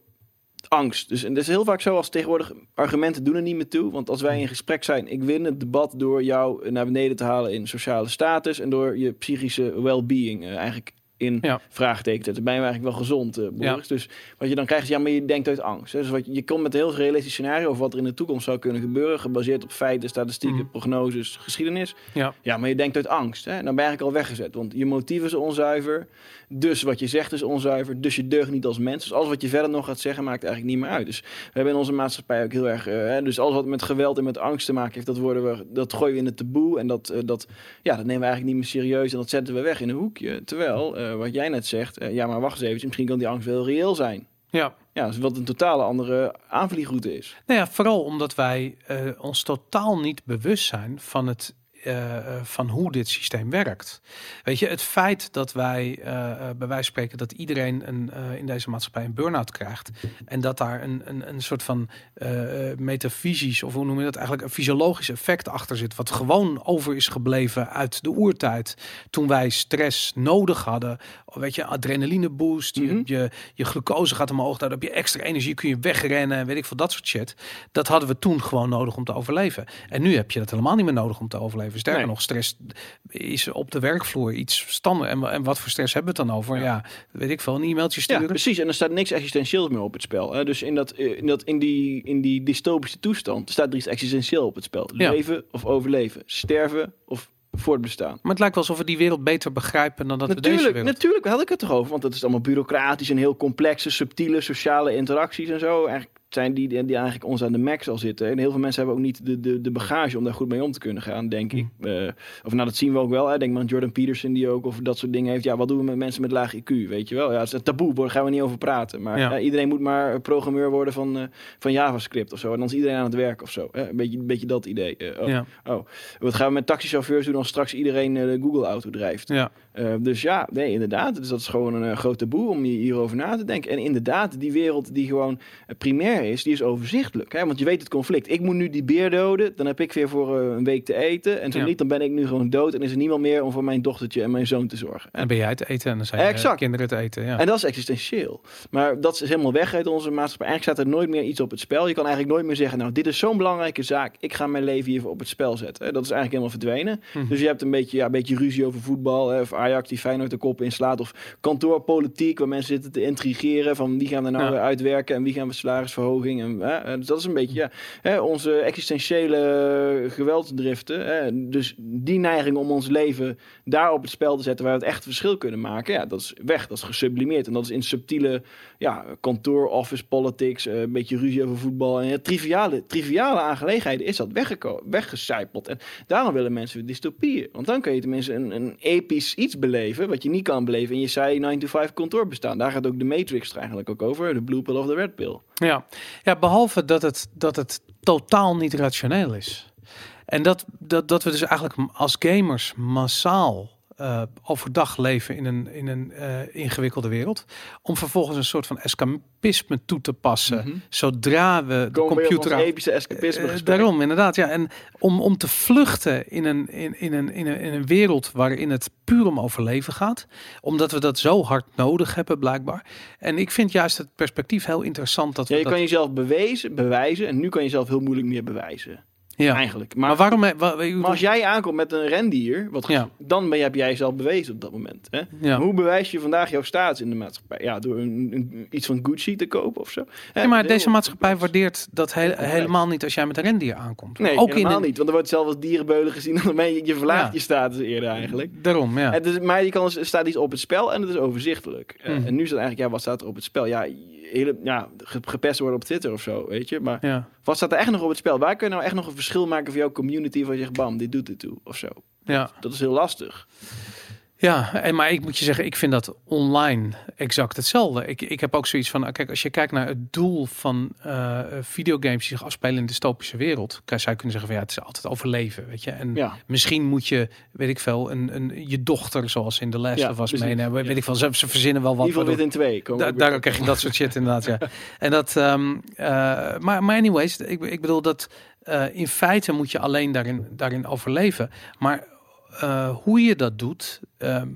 angst. Dus en dat is heel vaak zo als tegenwoordig argumenten doen er niet meer toe. Want als wij in gesprek zijn, ik win het debat door jou naar beneden te halen in sociale status en door je psychische well-being eigenlijk in Ja. vraagteken te zetten. Ben je eigenlijk wel gezond, eh Boris? Dus wat je dan krijgt is, ja, maar je denkt uit angst. Hè? Dus wat je, je komt met een heel realistisch scenario over wat er in de toekomst zou kunnen gebeuren, gebaseerd op feiten, statistieken, Mhm. prognoses, geschiedenis. ja, Ja, maar je denkt uit angst. Hè? Dan ben je eigenlijk al weggezet. Want je motief is onzuiver. Dus wat je zegt is onzuiver. Dus je deugt niet als mens. Dus alles wat je verder nog gaat zeggen maakt eigenlijk niet meer uit. Dus we hebben in onze maatschappij ook heel erg... eh, hè, dus alles wat met geweld en met angst te maken heeft... dat, worden we, dat gooien we in het taboe. En dat, eh, dat, ja, dat nemen we eigenlijk niet meer serieus. En dat zetten we weg in een hoekje. Terwijl, eh, wat jij net zegt... eh, ja, maar wacht eens even. Misschien kan die angst wel reëel zijn. ja. Ja, dus wat een totale andere aanvliegroute is. Nou ja, vooral omdat wij eh, ons totaal niet bewust zijn van het. Eh, eh, van hoe dit systeem werkt. Weet je, het feit dat wij eh, bij wijze van spreken dat iedereen een, in deze maatschappij een burn-out krijgt en dat daar een, een, een soort van metafysisch of hoe noem je dat eigenlijk een fysiologisch effect achter zit, wat gewoon over is gebleven uit de oertijd toen wij stress nodig hadden. Weet je, adrenaline boost, Mhm. je, je, je glucose gaat omhoog, daar heb je extra energie, kun je wegrennen en weet ik veel dat soort shit. Dat hadden we toen gewoon nodig om te overleven. En nu heb je dat helemaal niet meer nodig om te overleven. Sterker Nee. nog, stress is op de werkvloer iets standaard. En, en wat voor stress hebben we het dan over? Ja, weet ik veel, een e-mailtje Ja, sturen. precies. En er staat niks existentieels meer op het spel. Hè? Dus in, dat, eh, in, dat, in, die, in die dystopische toestand staat er iets existentieel op het spel. Ja. Leven of overleven. Sterven of voortbestaan. Maar het lijkt wel alsof we die wereld beter begrijpen dan dat we deze Natuurlijk, wereld. natuurlijk had ik het erover. Want dat is allemaal bureaucratisch en heel complexe, subtiele sociale interacties en zo. Eigenlijk zijn die, die eigenlijk ons aan de max al zitten. En heel veel mensen hebben ook niet de, de, de bagage om daar goed mee om te kunnen gaan, denk ik. Hm. Eh, of nou, dat zien we ook wel. Hè. Denk maar aan Jordan Peterson die ook of dat soort dingen heeft. Ja, wat doen we met mensen met laag IQ, weet je wel? Ja, het is een taboe, daar gaan we niet over praten. Maar Ja. ja, iedereen moet maar programmeur worden van, eh, van JavaScript of zo. En dan is iedereen aan het werk of zo. Hè. Een, beetje, een beetje dat idee. Eh, oh, Ja, oh. Wat gaan we met taxichauffeurs doen als straks iedereen de Google-auto drijft? ja. Dus ja, nee, inderdaad. Dus dat is gewoon een groot taboe om hier- hierover na te denken. En inderdaad, die wereld die gewoon primair is, die is overzichtelijk. Hè? Want je weet het conflict. Ik moet nu die beer doden, dan heb ik weer voor eh, een week te eten. En zo Ja. niet, dan ben ik nu gewoon dood en is er niemand meer om voor mijn dochtertje en mijn zoon te zorgen. En ben jij het eten en dan zijn je Exact. kinderen het eten. Ja. En dat is existentieel. Maar dat is helemaal weg uit onze maatschappij. Eigenlijk staat er nooit meer iets op het spel. Je kan eigenlijk nooit meer zeggen, nou, dit is zo'n belangrijke zaak. Ik ga mijn leven hiervoor op het spel zetten. Dat is eigenlijk helemaal verdwenen. Mhm. Dus je hebt een beetje, ja, een beetje ruzie over voetbal. Hè, of Ajax die Feyenoord de kop inslaat. Of kantoorpolitiek, waar mensen zitten te intrigeren. Van wie gaan we nou Ja. weer uitwerken en wie gaan we En, dat is een beetje ja, onze existentiële geweldsdriften. Hè. Dus die neiging om ons leven daar op het spel te zetten waar we het echt verschil kunnen maken. Ja, dat is weg. Dat is gesublimeerd. En dat is in subtiele ja, kantoor, office politics, eh, een beetje ruzie over voetbal. En triviale, triviale aangelegenheden is dat weggecijpeld. En daarom willen mensen dystopieën. Want dan kun je tenminste een, een episch iets beleven, wat je niet kan beleven in je saai 9-to-5 kantoor bestaan. Daar gaat ook de Matrix er eigenlijk ook over. De blue pill of de red pill. Ja. ja, behalve dat het, dat het totaal niet rationeel is. En dat, dat, dat we dus eigenlijk als gamers massaal eh, overdag leven in een, in een eh, ingewikkelde wereld. Om vervolgens een soort van escapisme toe te passen. Mhm. Zodra we de Komen computer aan... epische escapisme Eh, daarom, inderdaad. Ja. En om, om te vluchten in een, in, in, een, in, een, in een wereld waarin het puur om overleven gaat. Omdat we dat zo hard nodig hebben, blijkbaar. En ik vind juist het perspectief heel interessant. Dat Ja, je dat, kan jezelf bewezen, bewijzen. En nu kan je jezelf heel moeilijk meer bewijzen. Ja. Eigenlijk. Maar, Maar, waarom... maar als jij aankomt met een rendier, wat, Ja. dan ben heb jij jezelf bewezen op dat moment. Hè? ja. Hoe bewijs je vandaag jouw status in de maatschappij? Ja, door een, een- iets van Gucci te kopen of zo. Ja, maar deze maatschappij waardeert dat he- helemaal niet als jij met een rendier aankomt. Nee, ook helemaal in niet. Want er wordt zelf als dierenbeulen gezien. Dan ben je, je verlaagt je status eerder eigenlijk. Daarom, ja. Het is, maar je kan, er staat iets op het spel en het is overzichtelijk. Eh, Mhm. En nu is het eigenlijk, ja, wat staat er op het spel? Ja, hele, ja ge- gepest worden op Twitter of zo, weet je. Maar ja. wat staat er echt nog op het spel? Waar kun je nou echt nog een verschil maken voor jouw community? Waar je zegt, bam, dit doet het toe of zo. Ja. Dat is heel lastig. Ja, en maar ik moet je zeggen, ik vind dat online exact hetzelfde. Ik, ik heb ook zoiets van, kijk, als je kijkt naar het doel van eh, videogames die zich afspelen in de dystopische wereld, kan zou je kunnen zeggen van ja, het is altijd overleven, weet je. En Ja. misschien moet je, weet ik veel, een, een, je dochter zoals in The Last Ja, of Us meenemen. Ja. Weet ik veel, ze, ze verzinnen wel wat. Evil 2. Komen Da daar krijg je dat soort shit inderdaad, ja. En dat, ehm, eh, maar, maar anyways, ik, ik bedoel dat eh, in feite moet je alleen daarin, daarin overleven. Maar eh, hoe je dat doet, ehm,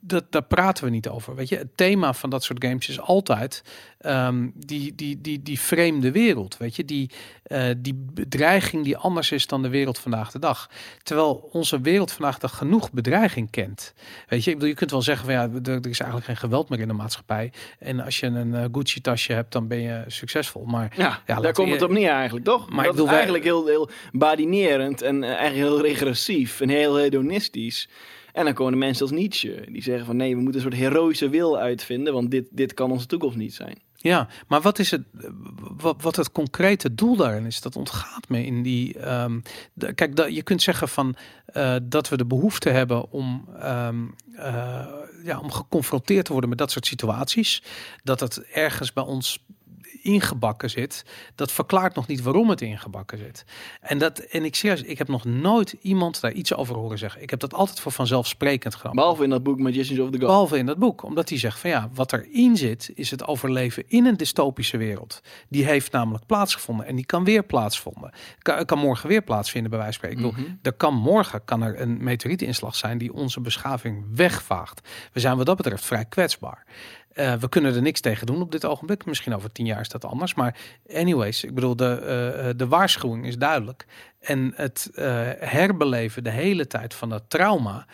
dat, daar praten we niet over. Weet je, het thema van dat soort games is altijd ehm, die, die, die, die vreemde wereld. Weet je, die, eh, die bedreiging die anders is dan de wereld vandaag de dag. Terwijl onze wereld vandaag de dag genoeg bedreiging kent. Weet je, ik bedoel, je kunt wel zeggen van ja, er, er is eigenlijk geen geweld meer in de maatschappij. En als je een eh, Gucci tasje hebt, dan ben je succesvol. Maar Ja, Ja, daar komt het op neer eigenlijk, toch? Maar Maar ik bedoel, wij- eigenlijk heel, heel badinerend en eigenlijk heel regressief en heel hedonistisch. En dan komen de mensen als Nietzsche, die zeggen van nee, we moeten een soort heroïsche wil uitvinden, want dit, dit kan onze toekomst niet zijn. Ja, maar wat is het, wat, wat het concrete doel daarin is, dat ontgaat me in die. ehm, kijk, dat, je kunt zeggen van eh, dat we de behoefte hebben om, ehm, eh, ja, om geconfronteerd te worden met dat soort situaties. Dat het ergens bij ons ingebakken zit. Dat verklaart nog niet waarom het ingebakken zit. En dat, en ik serieus, ik heb nog nooit iemand daar iets over horen zeggen. Ik heb dat altijd voor vanzelfsprekend genomen. Behalve in dat boek Magicians of the Gods. Behalve in dat boek. Omdat hij zegt van ja, wat erin zit is het overleven in een dystopische wereld. Die heeft namelijk plaatsgevonden en die kan weer plaatsvinden. Kan, kan morgen weer plaatsvinden bij wijze van spreken. Ik bedoel, Mhm. er kan morgen kan er een meteorietinslag zijn die onze beschaving wegvaagt. We zijn wat dat betreft vrij kwetsbaar. Eh, we kunnen er niks tegen doen op dit ogenblik. Misschien over tien jaar is dat anders. Maar anyways, ik bedoel, de, eh, de waarschuwing is duidelijk. En het eh, herbeleven de hele tijd van dat trauma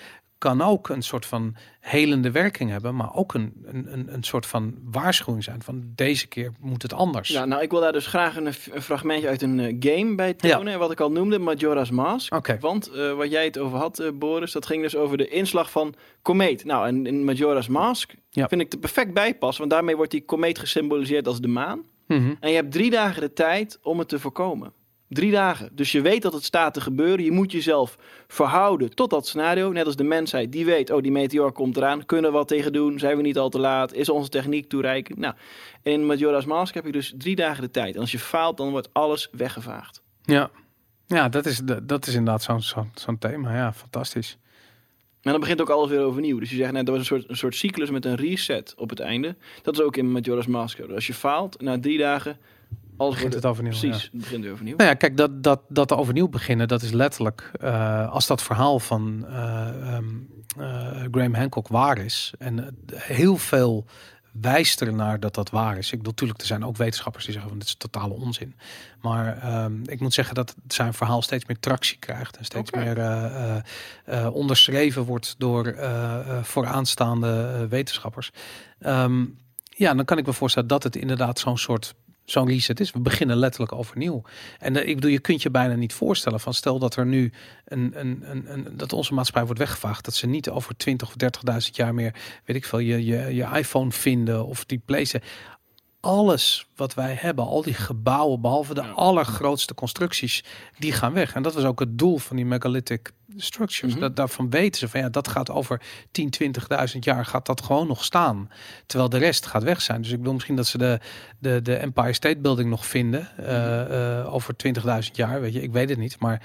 kan ook een soort van helende werking hebben, maar ook een, een, een, een soort van waarschuwing zijn van deze keer moet het anders. Ja, nou, ik wil daar dus graag een, een fragmentje uit een eh, game bij tonen. Wat ik al noemde, Majora's Mask. Oké. Want eh, wat jij het over had, eh, Boris, dat ging dus over de inslag van komeet. Nou, en in Majora's Mask Ja. vind ik er perfect bijpas. Want daarmee wordt die komeet gesymboliseerd als de maan. Mhm. En je hebt drie dagen de tijd om het te voorkomen. Drie dagen. Dus je weet dat het staat te gebeuren. Je moet jezelf verhouden tot dat scenario. Net als de mensheid. Die weet, oh die meteor komt eraan. Kunnen we wat tegen doen? Zijn we niet al te laat? Is onze techniek toereikend? Nou, en in Majora's Mask heb je dus drie dagen de tijd. En als je faalt, dan wordt alles weggevaagd. Ja, ja dat, is, de- dat is inderdaad zo'n zo'n zo'n thema. Ja, fantastisch. En dan begint ook alles weer overnieuw. Dus je zegt, net, dat was een soort, een soort cyclus met een reset op het einde. Dat is ook in Majora's Mask. zo. Dus als je faalt, na drie dagen Alles begint het overnieuw. Precies, ja. het begint overnieuw. Nou ja, kijk, dat, dat, dat overnieuw beginnen, dat is letterlijk eh, als dat verhaal van eh, ehm, eh, Graham Hancock waar is. En heel veel wijst er naar dat dat waar is. Ik bedoel, natuurlijk, er zijn ook wetenschappers die zeggen van dit is totale onzin. Maar ehm, ik moet zeggen dat zijn verhaal steeds meer tractie krijgt en steeds meer eh, eh, eh, onderschreven wordt door eh, eh, vooraanstaande wetenschappers. Ehm, ja, dan kan ik me voorstellen dat het inderdaad zo'n soort zo'n reset is. We beginnen letterlijk overnieuw. En eh, ik bedoel, je kunt je bijna niet voorstellen van stel dat er nu een, een, een, een dat onze maatschappij wordt weggevaagd, dat ze niet over 20 of 30.000 jaar meer, weet ik veel, je, je, je iPhone vinden of die PlayStation. Alles wat wij hebben, al die gebouwen, behalve de Ja. allergrootste constructies, die gaan weg. En dat was ook het doel van die megalithic structures. Mhm. dat, daarvan weten ze van ja, dat gaat over 10, 20.000 jaar gaat dat gewoon nog staan. Terwijl de rest gaat weg zijn. Dus ik bedoel misschien dat ze de, de, de Empire State Building nog vinden eh, eh, over 20.000 jaar. Weet je, ik weet het niet. Maar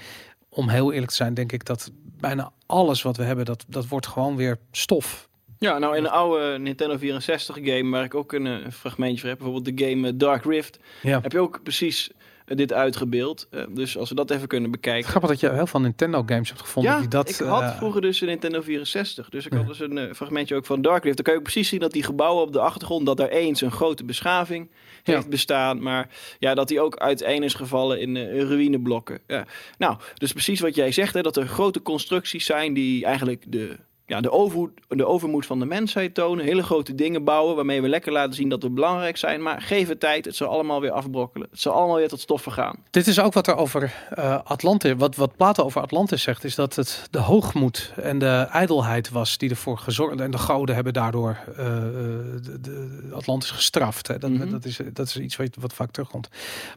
om heel eerlijk te zijn, denk ik dat bijna alles wat we hebben, dat, dat wordt gewoon weer stof. Ja, nou in een oude Nintendo 64 game, waar ik ook een, eh, fragmentje voor heb, bijvoorbeeld de game eh, Dark Rift, Ja. heb je ook precies eh, dit uitgebeeld. Dus als we dat even kunnen bekijken. Grappig dat je heel veel Nintendo games hebt gevonden Ja, die dat. ik had vroeger dus een Nintendo 64. Dus ik Ja. had dus een fragmentje ook van Dark Rift. Dan kan je ook precies zien dat die gebouwen op de achtergrond... dat daar eens een grote beschaving Ja. heeft bestaan. Maar ja, dat die ook uiteen is gevallen in ruïneblokken. Ja. Nou, dus precies wat jij zegt. Hè, dat er grote constructies zijn die eigenlijk de... Ja, de, overmoed, de overmoed van de mensheid tonen. Hele grote dingen bouwen. Waarmee we lekker laten zien dat we belangrijk zijn. Maar geef het tijd. Het zal allemaal weer afbrokkelen. Het zal allemaal weer tot stof vergaan. Dit is ook wat er over eh, Atlantis, wat, wat Plato over Atlantis zegt, is dat het de hoogmoed en de ijdelheid was die ervoor gezorgd en de goden hebben daardoor eh, de, de Atlantis gestraft. Hè. Dat, Mhm. dat, is, dat is iets wat, wat vaak terugkomt.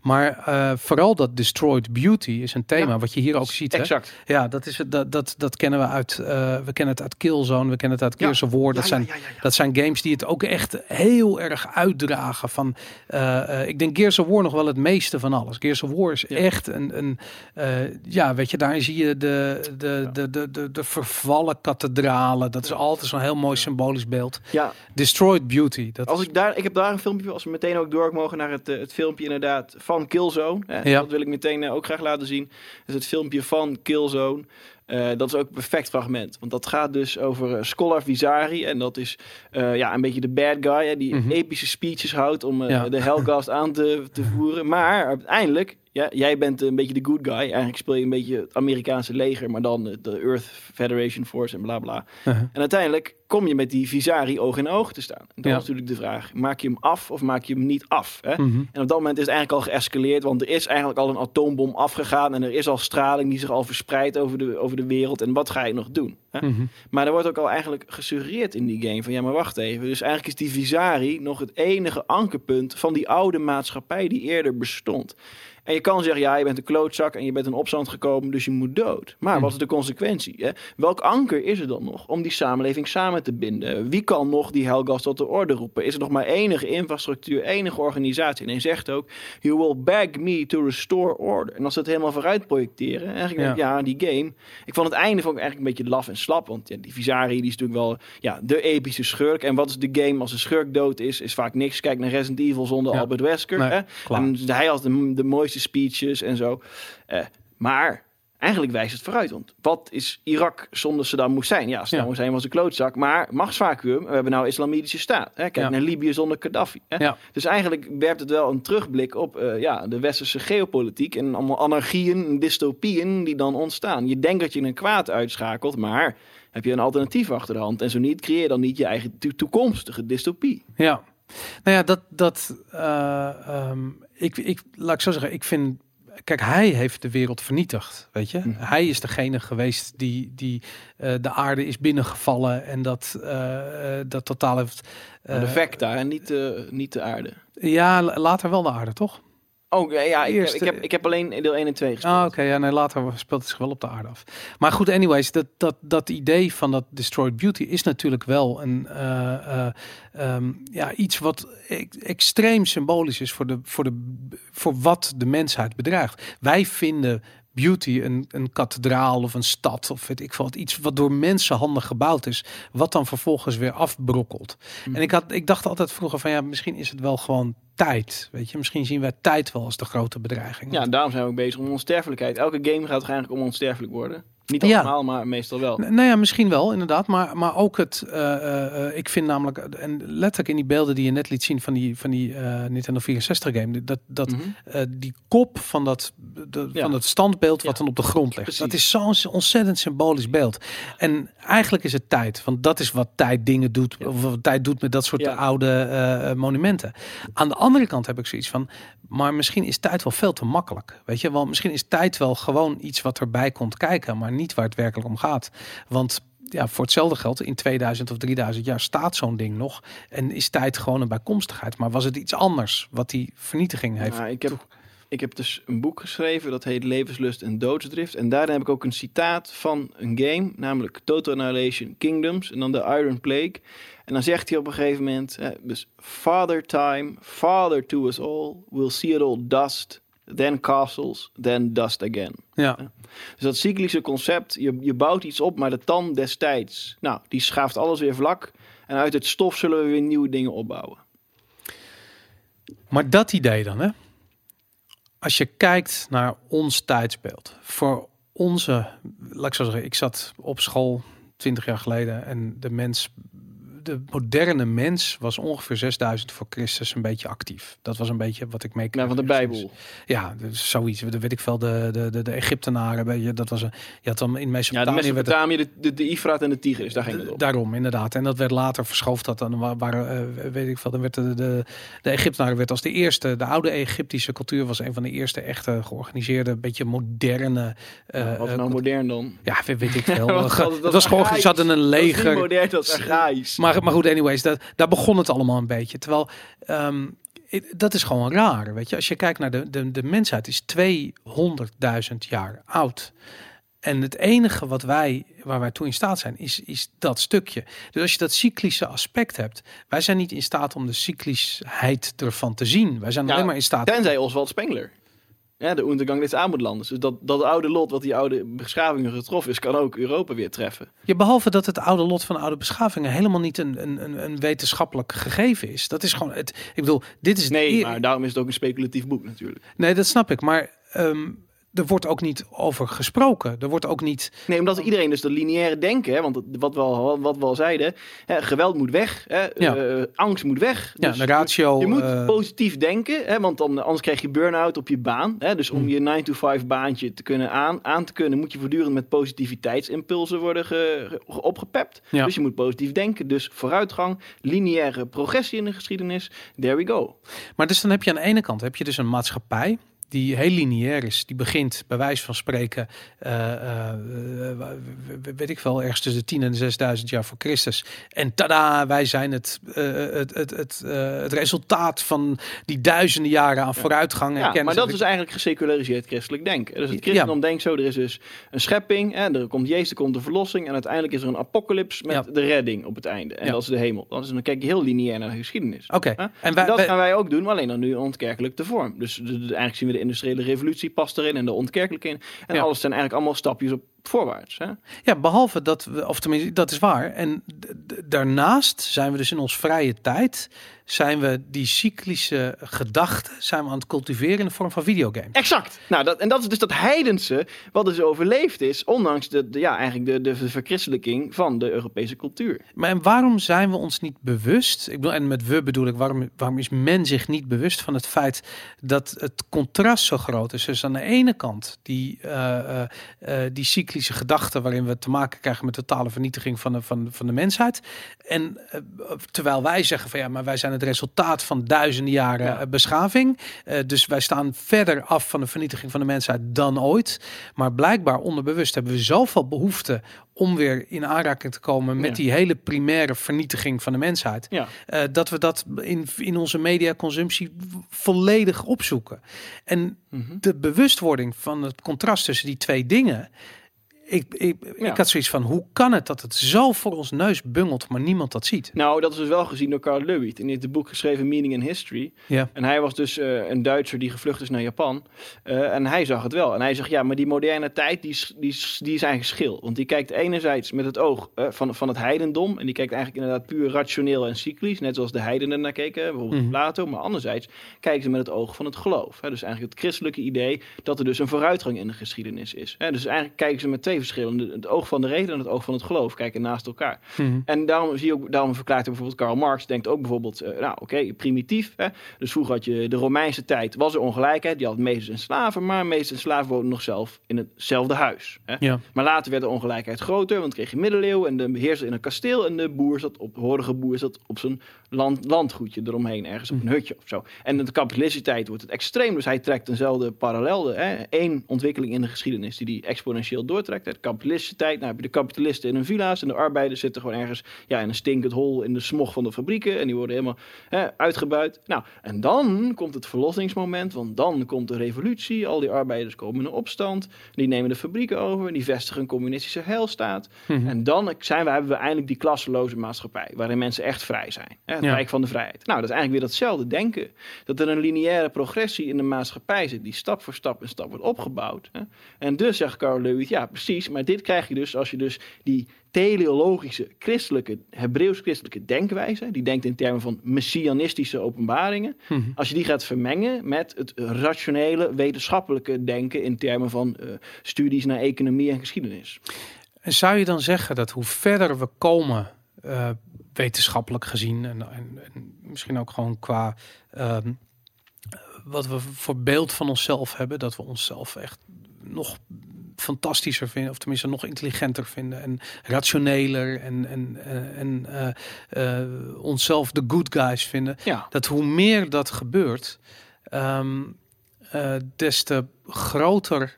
Maar eh, vooral dat destroyed beauty is een thema Ja, wat je hier ook ziet. Hè. Exact. Ja, dat, is, dat, dat, dat kennen we uit, eh, we kennen het uit Killzone, we kennen het uit Ja. Gears of War. Dat Ja, zijn ja, ja, ja, ja. dat zijn games die het ook echt heel erg uitdragen. Van, eh, eh, ik denk Gears of War nog wel het meeste van alles. Gears of War is Ja. echt een, een eh, ja, weet je, daar zie je de, de, de, de, de, de vervallen kathedralen. Dat is altijd zo'n heel mooi symbolisch beeld. Ja, Destroyed Beauty. Dat Als is- ik, daar, ik heb daar een filmpje als we meteen ook door mogen naar het, het filmpje inderdaad van Killzone. Ja. Dat wil ik meteen ook graag laten zien. Dus het filmpje van Killzone. Eh, dat is ook een perfect fragment. Want dat gaat dus over eh, Scholar Visari. En dat is eh, ja, een beetje de bad guy. Hè, die Mhm. epische speeches houdt om Ja. de Hellgast aan te, te voeren. Maar uiteindelijk, ja, jij bent een beetje de good guy. Eigenlijk speel je een beetje het Amerikaanse leger. Maar dan de Earth Federation Force en bla bla. Uh-huh. En uiteindelijk kom je met die Visari oog in oog te staan. En dan Ja. is natuurlijk de vraag, maak je hem af of maak je hem niet af? Hè? Mhm. En op dat moment is het eigenlijk al geëscaleerd, want er is eigenlijk al een atoombom afgegaan en er is al straling die zich al verspreidt over de, over de wereld. En wat ga je nog doen? Hè? Mhm. Maar er wordt ook al eigenlijk gesuggereerd in die game van ja, maar wacht even. Dus eigenlijk is die Visari nog het enige ankerpunt van die oude maatschappij die eerder bestond. En je kan zeggen, ja, je bent een klootzak en je bent in opstand gekomen, dus je moet dood. Maar wat is de consequentie? Hè? Welk anker is er dan nog om die samenleving samen te binden? Wie kan nog die Helgas tot de orde roepen? Is er nog maar enige infrastructuur, enige organisatie? En hij zegt ook, you will beg me to restore order. En als ze het helemaal vooruit projecteren, eigenlijk Ja. denk ja, die game. Ik vond het einde vond ik eigenlijk een beetje laf en slap, want ja, die Visari die is natuurlijk wel ja, de epische schurk. En wat is de game als een schurk dood is? Is vaak niks. Kijk naar Resident Evil zonder Ja. Albert Wesker. Nee, hè? En hij had de, de mooiste speeches en zo. Eh, maar eigenlijk wijst het vooruit. Want wat is Irak zonder Saddam Hussein? Ja, Saddam Ja. Hussein was een klootzak. Maar machtsvacuum. We hebben nou islamitische staat. Hè? Kijk Ja. naar Libië zonder Gaddafi. Hè? Ja. Dus eigenlijk werpt het wel een terugblik op eh, ja, de westerse geopolitiek. En allemaal anarchieën en dystopieën die dan ontstaan. Je denkt dat je een kwaad uitschakelt. Maar heb je een alternatief achter de hand. En zo niet, creëer dan niet je eigen to- toekomstige dystopie. Ja, nou ja, dat, dat uh, um, ik, ik, laat ik zo zeggen, ik vind, kijk, hij heeft de wereld vernietigd, weet je. Mm. Hij is degene geweest die, die uh, de aarde is binnengevallen en dat, uh, dat totaal heeft... de vecta en niet, niet de aarde. Ja, later wel de aarde, toch? Oh ja, ik, Eerst, ik, heb, ik heb alleen deel 1 en 2 gespeeld. Ah, oké. Okay, ja, nee, later speelt het zich wel op de aarde af. Maar goed, anyways, dat, dat, dat idee van dat Destroyed Beauty is natuurlijk wel een, uh, uh, um, ja, iets wat e extreem symbolisch is voor, de, voor, de, voor wat de mensheid bedreigt. Wij vinden beauty, een, een kathedraal of een stad of weet ik wat, iets wat door mensenhanden gebouwd is, wat dan vervolgens weer afbrokkelt. Mhm. En ik, had, ik dacht altijd vroeger van ja, misschien is het wel gewoon tijd. Weet je, misschien zien wij tijd wel als de grote bedreiging. Ja, daarom zijn we ook bezig om onsterfelijkheid. Elke game gaat toch eigenlijk om onsterfelijk worden? Niet Ja. allemaal, maar meestal wel. N- Nou ja, misschien wel, inderdaad. Maar, maar ook het. eh, eh, eh, ik vind namelijk. En letterlijk in die beelden die je net liet zien van die, van die eh, Nintendo 64 game. Dat, dat Mhm. die kop van dat, de, Ja. van dat standbeeld wat Ja, dan op de grond ligt. precies. Dat is zo'n ontzettend symbolisch beeld. En eigenlijk is het tijd. Want dat is wat tijd dingen doet. Of wat tijd doet met dat soort oude monumenten. Aan de andere kant heb ik zoiets van. Maar misschien is tijd wel veel te makkelijk. Weet je, wel misschien is tijd wel gewoon iets wat erbij komt kijken. Maar niet waar het werkelijk om gaat. Want ja, voor hetzelfde geld, in 2000 of 3000 jaar staat zo'n ding nog. En is tijd gewoon een bijkomstigheid. Maar was het iets anders wat die vernietiging heeft? Nou, ik, heb, ik heb dus een boek geschreven dat heet Levenslust en Doodsdrift. En daarin heb ik ook een citaat van een game, namelijk Total Annihilation Kingdoms. En dan de Iron Plague. En dan zegt hij op een gegeven moment: dus Father Time, Father to us all, we'll see it all dust, then castles, then dust again. Ja, Dus dat cyclische concept, je, je bouwt iets op, maar de tand destijds, nou, die schaaft alles weer vlak. En uit het stof zullen we weer nieuwe dingen opbouwen. maar dat idee dan, hè? Als je kijkt naar ons tijdsbeeld, voor onze, laat ik zo zeggen, ik zat op school 20 jaar geleden en de mens, de moderne mens was ongeveer 6000 voor Christus een beetje actief. Dat was een beetje wat ik mee Nou, van de Bijbel. Ja, dus zoiets. Dat weet ik veel. De, de, de, de Egyptenaren, weet je, dat was een. Je had dan in Ja, de Mesopotamië. Mesopotamië, de, de, de Ifraat en de Tigris, daar ging het op. Daarom, inderdaad. En dat werd later verschoofd. Dat dan wa- waren, eh, weet ik veel. Dan werd de, de, de Egyptenaren werd als de eerste. De oude Egyptische cultuur was een van de eerste echte georganiseerde, beetje moderne. eh, wat is eh, nou modern dan? ja, weet, weet ik veel. Wat- wat- wat was gewoon, ze hadden een Dat leger. modern, dat is archaïs. Maar, maar goed, anyways, dat, daar begon het allemaal een beetje. Terwijl, ehm, dat is gewoon raar, weet je. Als je kijkt naar de, de, de mensheid is 200.000 jaar oud. En het enige wat wij, waar wij toe in staat zijn, is, is dat stukje. Dus als je dat cyclische aspect hebt, wij zijn niet in staat om de cyclischheid ervan te zien. Wij zijn Ja, alleen maar in staat. Tenzij Oswald Spengler. Ja, de Untergang des Armoedlandes. Dus dat, dat oude lot wat die oude beschavingen getroffen is, kan ook Europa weer treffen. Ja, behalve dat het oude lot van oude beschavingen helemaal niet een, een, een, wetenschappelijk gegeven is. Dat is gewoon het. Ik bedoel, dit is Nee, maar daarom is het ook een speculatief boek natuurlijk. Nee, dat snap ik. Maar ehm, er wordt ook niet over gesproken. Er wordt ook niet. Nee, omdat iedereen dus dat lineaire denken, hè, want wat we al, wat we al zeiden, hè, geweld moet weg, hè, Ja. eh, angst moet weg. Ja, Dus de ratio. Je moet eh, positief denken, hè, want dan, anders krijg je burn-out op je baan. Hè, dus om Hmm. je 9-to-5 baantje te kunnen aan, aan te kunnen, moet je voortdurend met positiviteitsimpulsen worden ge, ge- opgepept. Ja. Dus je moet positief denken. Dus vooruitgang, lineaire progressie in de geschiedenis. There we go. maar dus dan heb je aan de ene kant heb je dus een maatschappij die heel lineair is. Die begint bij wijze van spreken, eh, eh, weet ik wel, ergens tussen de 10 en de 6000 jaar voor Christus. En tada, wij zijn het, eh, het, het, het, het resultaat van die duizenden jaren aan vooruitgang. en Ja, kennis. maar dat is eigenlijk geseculariseerd christelijk denken. Dus het christendom denkt zo, er is dus een schepping, hè, er komt Jezus, er komt de verlossing en uiteindelijk is er een apocalyps met Ja. de redding op het einde. En Ja. dat is de hemel. Dat is, dan kijk je heel lineair naar de geschiedenis. Oké, en wij, dat wij- gaan wij ook doen, maar alleen dan nu ontkerkelijk de vorm. Dus de- de- eigenlijk zien we de industriële revolutie past erin en de ontkerkelijk in. En Ja. alles zijn eigenlijk allemaal stapjes op voorwaarts. Hè? Ja, behalve dat we, of tenminste, dat is waar. En daarnaast zijn we dus in ons vrije tijd, zijn we die cyclische gedachten, zijn we aan het cultiveren in de vorm van videogames. Exact. Nou, dat, en dat is dus dat heidense wat dus overleefd is, ondanks de, de, ja, eigenlijk de, de verchristelijking van de Europese cultuur. Maar en waarom zijn we ons niet bewust? Ik bedoel, en met we bedoel ik, waarom, waarom is men zich niet bewust van het feit dat het contrast zo groot is? Dus aan de ene kant die, eh, die cyclische gedachten waarin we te maken krijgen met totale vernietiging van de, van, van de mensheid. En eh, terwijl wij zeggen van ja, maar wij zijn het resultaat van duizenden jaren Ja. eh, beschaving. Eh, dus wij staan verder af van de vernietiging van de mensheid dan ooit. Maar blijkbaar onderbewust hebben we zoveel behoefte om weer in aanraking te komen met Ja. die hele primaire vernietiging van de mensheid. Ja. dat we dat in, in onze mediaconsumptie volledig opzoeken. En Mhm. de bewustwording van het contrast tussen die twee dingen ik, ik, Ja. ik had zoiets van, hoe kan het dat het zo voor ons neus bungelt, maar niemand dat ziet? Nou, dat is dus wel gezien door Carl Lewit. In dit boek geschreven Meaning in History. Ja. En hij was dus eh, een Duitser die gevlucht is naar Japan. Eh, en hij zag het wel. En hij zegt, ja, maar die moderne tijd, die, is- die, die is eigenlijk schil. Want die kijkt enerzijds met het oog eh, van, van het heidendom. En die kijkt eigenlijk inderdaad puur rationeel en cyclisch. Net zoals de heidenen naar keken, bijvoorbeeld Mhm. Plato. Maar anderzijds kijken ze met het oog van het geloof. Hè. Dus eigenlijk het christelijke idee dat er dus een vooruitgang in de geschiedenis is. Hè. Dus eigenlijk kijken ze met twee verschillende. Het oog van de reden en het oog van het geloof kijken naast elkaar. Mhm. En daarom zie je ook, daarom verklaart bijvoorbeeld Karl Marx, denkt ook bijvoorbeeld, eh, nou oké, primitief. Hè? Dus vroeger had je de Romeinse tijd, was er ongelijkheid. Je had meesters en slaven, maar meesters en slaven woonden nog zelf in hetzelfde huis. Hè? Ja. Maar later werd de ongelijkheid groter, want kreeg je middeleeuwen en de beheerser in een kasteel en de boer zat op, horige boer zat op zijn land, landgoedje eromheen, ergens op een hutje of zo. En in de kapitalistische tijd wordt het extreem, dus hij trekt eenzelfde parallel. Hè? Eén ontwikkeling in de geschiedenis die die exponentieel doortrekt. Hè? De kapitalistische tijd, nou heb je de kapitalisten in hun villa's en de arbeiders zitten gewoon ergens ja, in een stinkend hol in de smog van de fabrieken en die worden helemaal hè, uitgebuit. Nou, en dan komt het verlossingsmoment, want dan komt de revolutie. Al die arbeiders komen in een opstand, die nemen de fabrieken over, die vestigen een communistische heilstaat. Mhm. En dan zijn we, hebben we eindelijk die klasseloze maatschappij, waarin mensen echt vrij zijn. Hè, het Ja. rijk van de vrijheid. Nou, dat is eigenlijk weer datzelfde denken. Dat er een lineaire progressie in de maatschappij zit, die stap voor stap en stap wordt opgebouwd. Hè. En dus zegt Carl Lewis, ja precies, maar dit krijg je dus als je dus die teleologische, christelijke, Hebreeuws-christelijke denkwijze, die denkt in termen van messianistische openbaringen, Mhm. als je die gaat vermengen met het rationele, wetenschappelijke denken in termen van eh, studies naar economie en geschiedenis. En zou je dan zeggen dat hoe verder we komen, eh, wetenschappelijk gezien, en, en, en misschien ook gewoon qua ehm, wat we voor beeld van onszelf hebben, dat we onszelf echt nog fantastischer vinden, of tenminste nog intelligenter vinden en rationeler en, en, eh, en eh, eh, onszelf de good guys vinden, Ja, dat hoe meer dat gebeurt, ehm, eh, des te groter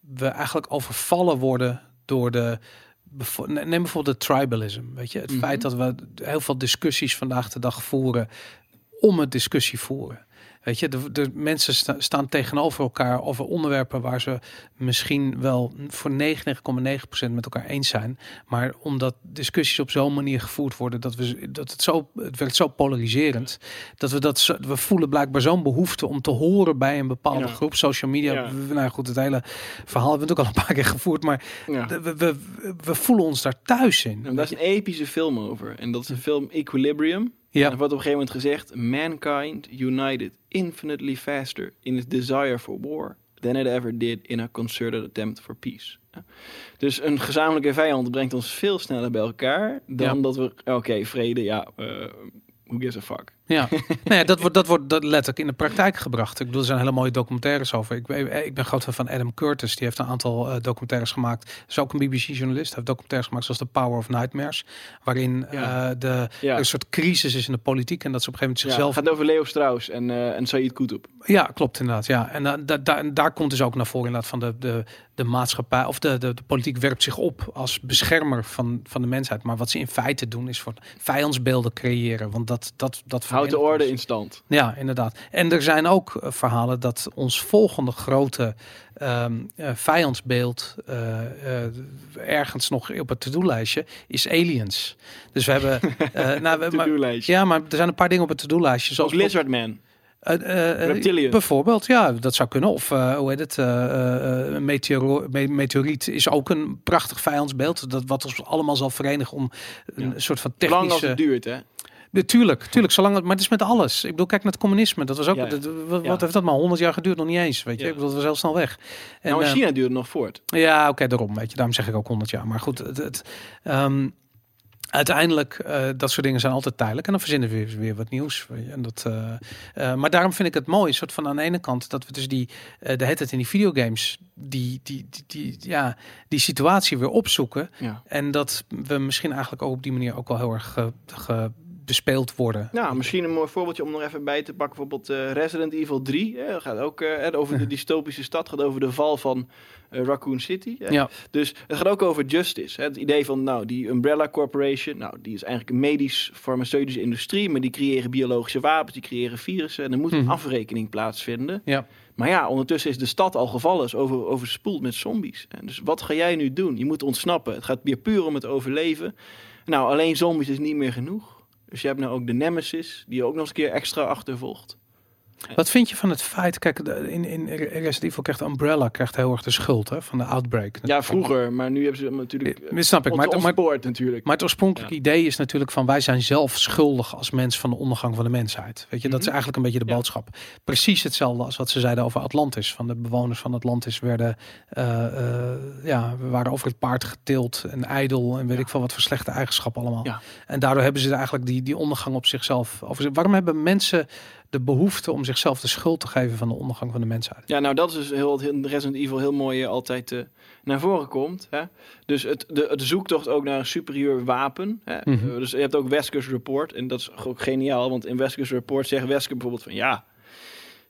we eigenlijk overvallen worden door de. Neem bijvoorbeeld de tribalism. Weet je, het Mhm. feit dat we heel veel discussies vandaag de dag voeren om het discussie voeren. Weet je, de, de mensen sta- staan tegenover elkaar over onderwerpen waar ze misschien wel voor 99,9% met elkaar eens zijn. Maar omdat discussies op zo'n manier gevoerd worden, dat, we, dat het zo, het werkt zo polariserend, dat we dat, we voelen blijkbaar zo'n behoefte om te horen bij een bepaalde Ja. groep. Social media, Ja. nou goed, het hele verhaal hebben we natuurlijk al een paar keer gevoerd, maar ja. we, we, we voelen ons daar thuis in. En daar is een epische film over. En dat is een film Equilibrium. Ja. En er wordt op een gegeven moment gezegd: Mankind united infinitely faster in its desire for war than it ever did in a concerted attempt for peace. Dus een gezamenlijke vijand brengt ons veel sneller bij elkaar dan Ja. dat we, oké, vrede, ja, eh who gives a fuck. Ja, ja dat wordt, dat wordt dat letterlijk in de praktijk gebracht. Ik bedoel, er zijn hele mooie documentaires over. Ik, ben- ik ben groot fan van Adam Curtis. Die heeft een aantal eh, documentaires gemaakt. Is ook een BBC-journalist. Hij heeft documentaires gemaakt zoals The Power of Nightmares. Waarin Ja. eh, de, Ja. er een soort crisis is in de politiek. En dat ze op een gegeven Ja, moment het zichzelf... gaat over Leo Strauss en, eh en Said Qutb. Ja, klopt inderdaad. Ja. En, da, da- daar komt dus ook naar voren inderdaad van de, de, de maatschappij. Of de, de, de politiek werpt zich op als beschermer van, van de mensheid. Maar wat ze in feite doen is voor vijandsbeelden creëren. Want dat, dat, dat Houdt de orde in stand. Ja, inderdaad. En er zijn ook eh, verhalen dat ons volgende grote ehm, eh, vijandsbeeld eh, ergens nog op het to-do-lijstje is aliens. Dus we hebben, nou, we, maar, ja, maar er zijn een paar dingen op het to-do-lijstje, Zoals Lizardman. eh, Reptilian. Bijvoorbeeld, ja, dat zou kunnen. Of hoe heet het? een me- meteoriet is ook een prachtig vijandsbeeld. Dat wat ons allemaal zal verenigen om een Ja. soort van Lang als technische. het duurt, hè? Tuurlijk, tuurlijk, zolang het, maar het is met alles. Ik bedoel, kijk naar het communisme. Dat was ook, Ja. dat- wat, Ja. heeft dat maar 100 jaar geduurd? Nog niet eens, weet je. Ik bedoel, dat was heel snel weg. En, nou, in eh, China duurt het nog voort. ja, oké, daarom, weet je. Daarom zeg ik ook 100 jaar. Maar goed, het, het, ehm, uiteindelijk, eh, dat soort dingen zijn altijd tijdelijk. En dan verzinnen we weer, weer wat nieuws. En dat, eh, maar daarom vind ik het mooi, soort van aan de ene kant, dat we dus die, de het in die videogames, die, die, die, die, ja, die situatie weer opzoeken. En dat we misschien eigenlijk ook op die manier ook wel heel erg ge, bespeeld worden. Nou, misschien een mooi voorbeeldje om nog even bij te pakken. Bijvoorbeeld eh, Resident Evil 3. Hè, dat gaat ook eh, over de dystopische stad. gaat over de val van eh, Raccoon City. Hè. Ja. Dus het gaat ook over justice. Hè. Het idee van, nou, die Umbrella Corporation. Nou, die is eigenlijk een medisch-farmaceutische industrie. Maar die creëren biologische wapens. Die creëren virussen. En er moet een Mhm. afrekening plaatsvinden. Ja. Maar ja, ondertussen is de stad al gevallen. Is over, overspoeld met zombies. En dus wat ga jij nu doen? Je moet ontsnappen. Het gaat weer puur om het overleven. Nou, alleen zombies is niet meer genoeg. Dus je hebt nou ook de Nemesis, die je ook nog eens een keer extra achtervolgt. Wat vind je van het feit, kijk, in, in Resident Evil krijgt Umbrella krijgt heel erg de schuld hè, van de outbreak. Ja, vroeger, maar nu hebben ze natuurlijk... Dat snap ik, maar, Maar, natuurlijk. maar het oorspronkelijke idee is natuurlijk van wij zijn zelf schuldig als mens van de ondergang van de mensheid. Weet je, dat is Mhm. eigenlijk een beetje de Ja. boodschap. Precies hetzelfde als wat ze zeiden over Atlantis. Van de bewoners van Atlantis werden, eh, eh, ja, we waren over het paard getild en ijdel en weet Ja. ik veel wat voor slechte eigenschappen allemaal. Ja. En daardoor hebben ze eigenlijk die, die ondergang op zichzelf. Over, waarom hebben mensen de behoefte om zichzelf de schuld te geven van de ondergang van de mensheid? Ja, nou dat is dus heel, heel Resident Evil heel mooi eh, altijd eh, naar voren komt. Hè? Dus het, de, zoektocht ook naar een superieur wapen. Hè? Mhm. Eh, dus je hebt ook Wesker's Report. En dat is ook geniaal, want in Wesker's Report zegt Wesker bijvoorbeeld van... ja,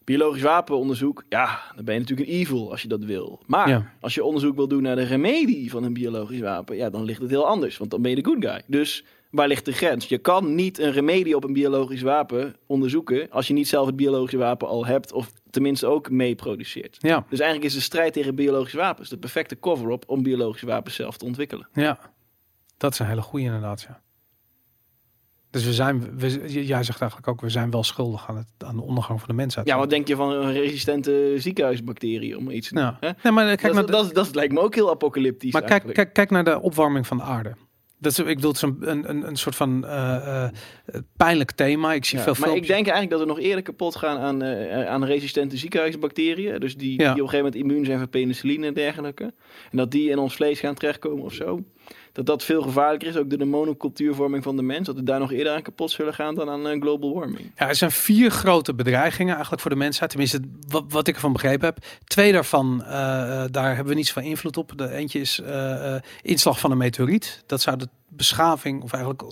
biologisch wapenonderzoek, ja, dan ben je natuurlijk een evil als je dat wil. Maar Ja. als je onderzoek wil doen naar de remedie van een biologisch wapen... ja, dan ligt het heel anders, want dan ben je de good guy. Dus waar ligt de grens? Je kan niet een remedie op een biologisch wapen onderzoeken... als je niet zelf het biologische wapen al hebt... of tenminste ook mee produceert. Ja, Dus eigenlijk is de strijd tegen biologische wapens de perfecte cover-up om biologische wapens zelf te ontwikkelen. ja. Dat is een hele goede inderdaad, ja. Dus we zijn, we, jij zegt eigenlijk ook, we zijn wel schuldig aan, het, aan de ondergang van de mensheid. Ja, wat denk je van een resistente ziekenhuisbacterie om iets te. Hè? Nee, maar kijk dat, naar de- dat, dat lijkt me ook heel apocalyptisch. Maar kijk, kijk naar de opwarming van de aarde. Dat is, ik bedoel, het is een, een, een, soort van eh, eh, pijnlijk thema. Ik zie Ja, veel maar ik denk eigenlijk dat we nog eerder kapot gaan aan, eh, aan resistente ziekenhuisbacteriën. Dus die, Ja. die op een gegeven moment immuun zijn voor penicilline en dergelijke. En dat die in ons vlees gaan terechtkomen of zo. Dat dat veel gevaarlijker is, ook door de monocultuurvorming van de mens. Dat we daar nog eerder aan kapot zullen gaan dan aan eh, global warming. Ja, er zijn vier grote bedreigingen eigenlijk voor de mensheid. Tenminste, wat, wat ik ervan begrepen heb. Twee daarvan, eh, eh, daar hebben we niets van invloed op. De eentje is inslag van een meteoriet. Dat zou de beschaving, of eigenlijk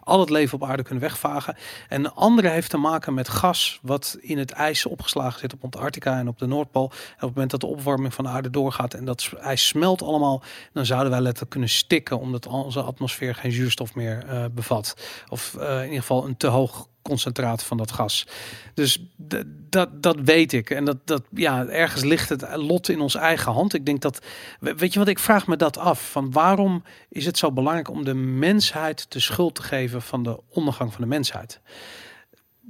al het leven op aarde kunnen wegvagen. En de andere heeft te maken met gas, wat in het ijs opgeslagen zit op Antarctica en op de Noordpool. En op het moment dat de opwarming van de aarde doorgaat en dat ijs smelt allemaal, dan zouden wij letterlijk kunnen stikken, omdat onze atmosfeer geen zuurstof meer eh, bevat. Of eh, in ieder geval een te hoog concentraat van dat gas. Dus dat, dat weet ik. En dat, dat, ja, ergens ligt het lot in ons eigen hand. Ik denk dat, we- weet je wat, ik vraag me dat af. Van waarom is het zo belangrijk om de mensheid de schuld te geven van de ondergang van de mensheid?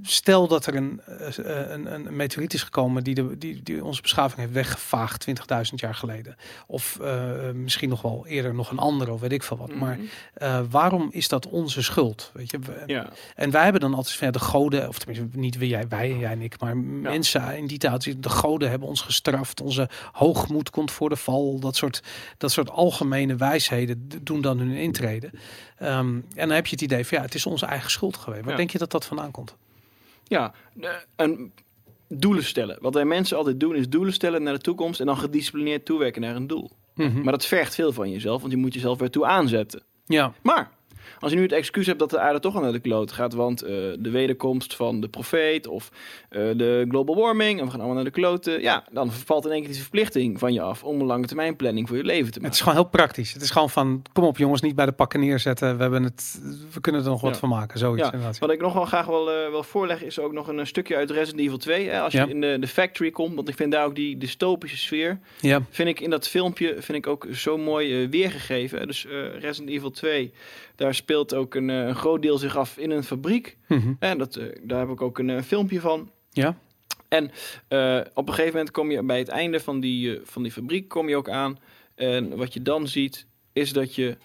Stel dat er een, eh, een, een meteoriet is gekomen die, de, die, die onze beschaving heeft weggevaagd 20.000 jaar geleden. Of eh, misschien nog wel eerder nog een andere of weet ik veel wat. Maar Mhm. eh, waarom is dat onze schuld? Weet je, we- ja. en wij hebben dan altijd van ja, de goden, of tenminste niet wij, jij, jij en ik, maar mensen in die tijd, de goden hebben ons gestraft. Onze hoogmoed komt voor de val. Dat soort, dat soort algemene wijsheden doen dan hun intrede. Ehm, en dan heb je het idee van ja, het is onze eigen schuld geweest. Waar Ja. denk je dat dat vandaan komt? Ja, eh, een doelen stellen. Wat wij mensen altijd doen is doelen stellen naar de toekomst en dan gedisciplineerd toewerken naar een doel. Mhm. Maar dat vergt veel van jezelf, want je moet jezelf weer toe aanzetten. Ja, Maar als je nu het excuus hebt dat de aarde toch al naar de kloot gaat, want eh, de wederkomst van de profeet of eh, de global warming en we gaan allemaal naar de kloten, ja, dan valt in één keer die verplichting van je af om een lange termijn planning voor je leven te het maken. is gewoon heel praktisch. Het is gewoon van, kom op jongens, niet bij de pakken neerzetten. We, hebben het, we kunnen er nog wat Ja. van maken. Zoiets Ja. Wat ik nog wel graag wil, eh, wil voorleggen is ook nog een, stukje uit Resident Evil 2. Hè, als je Ja. in de, de factory komt, want ik vind daar ook die dystopische sfeer. Ja, vind ik in dat filmpje vind ik ook zo mooi weergegeven. Dus Resident Evil 2, daar speelt ook een, eh, een groot deel zich af in een fabriek. Mhm. En dat, eh, daar heb ik ook een eh, filmpje van. ja. Eh, op een gegeven moment kom je bij het einde van die, van die fabriek kom je ook aan. En wat je dan ziet, is dat je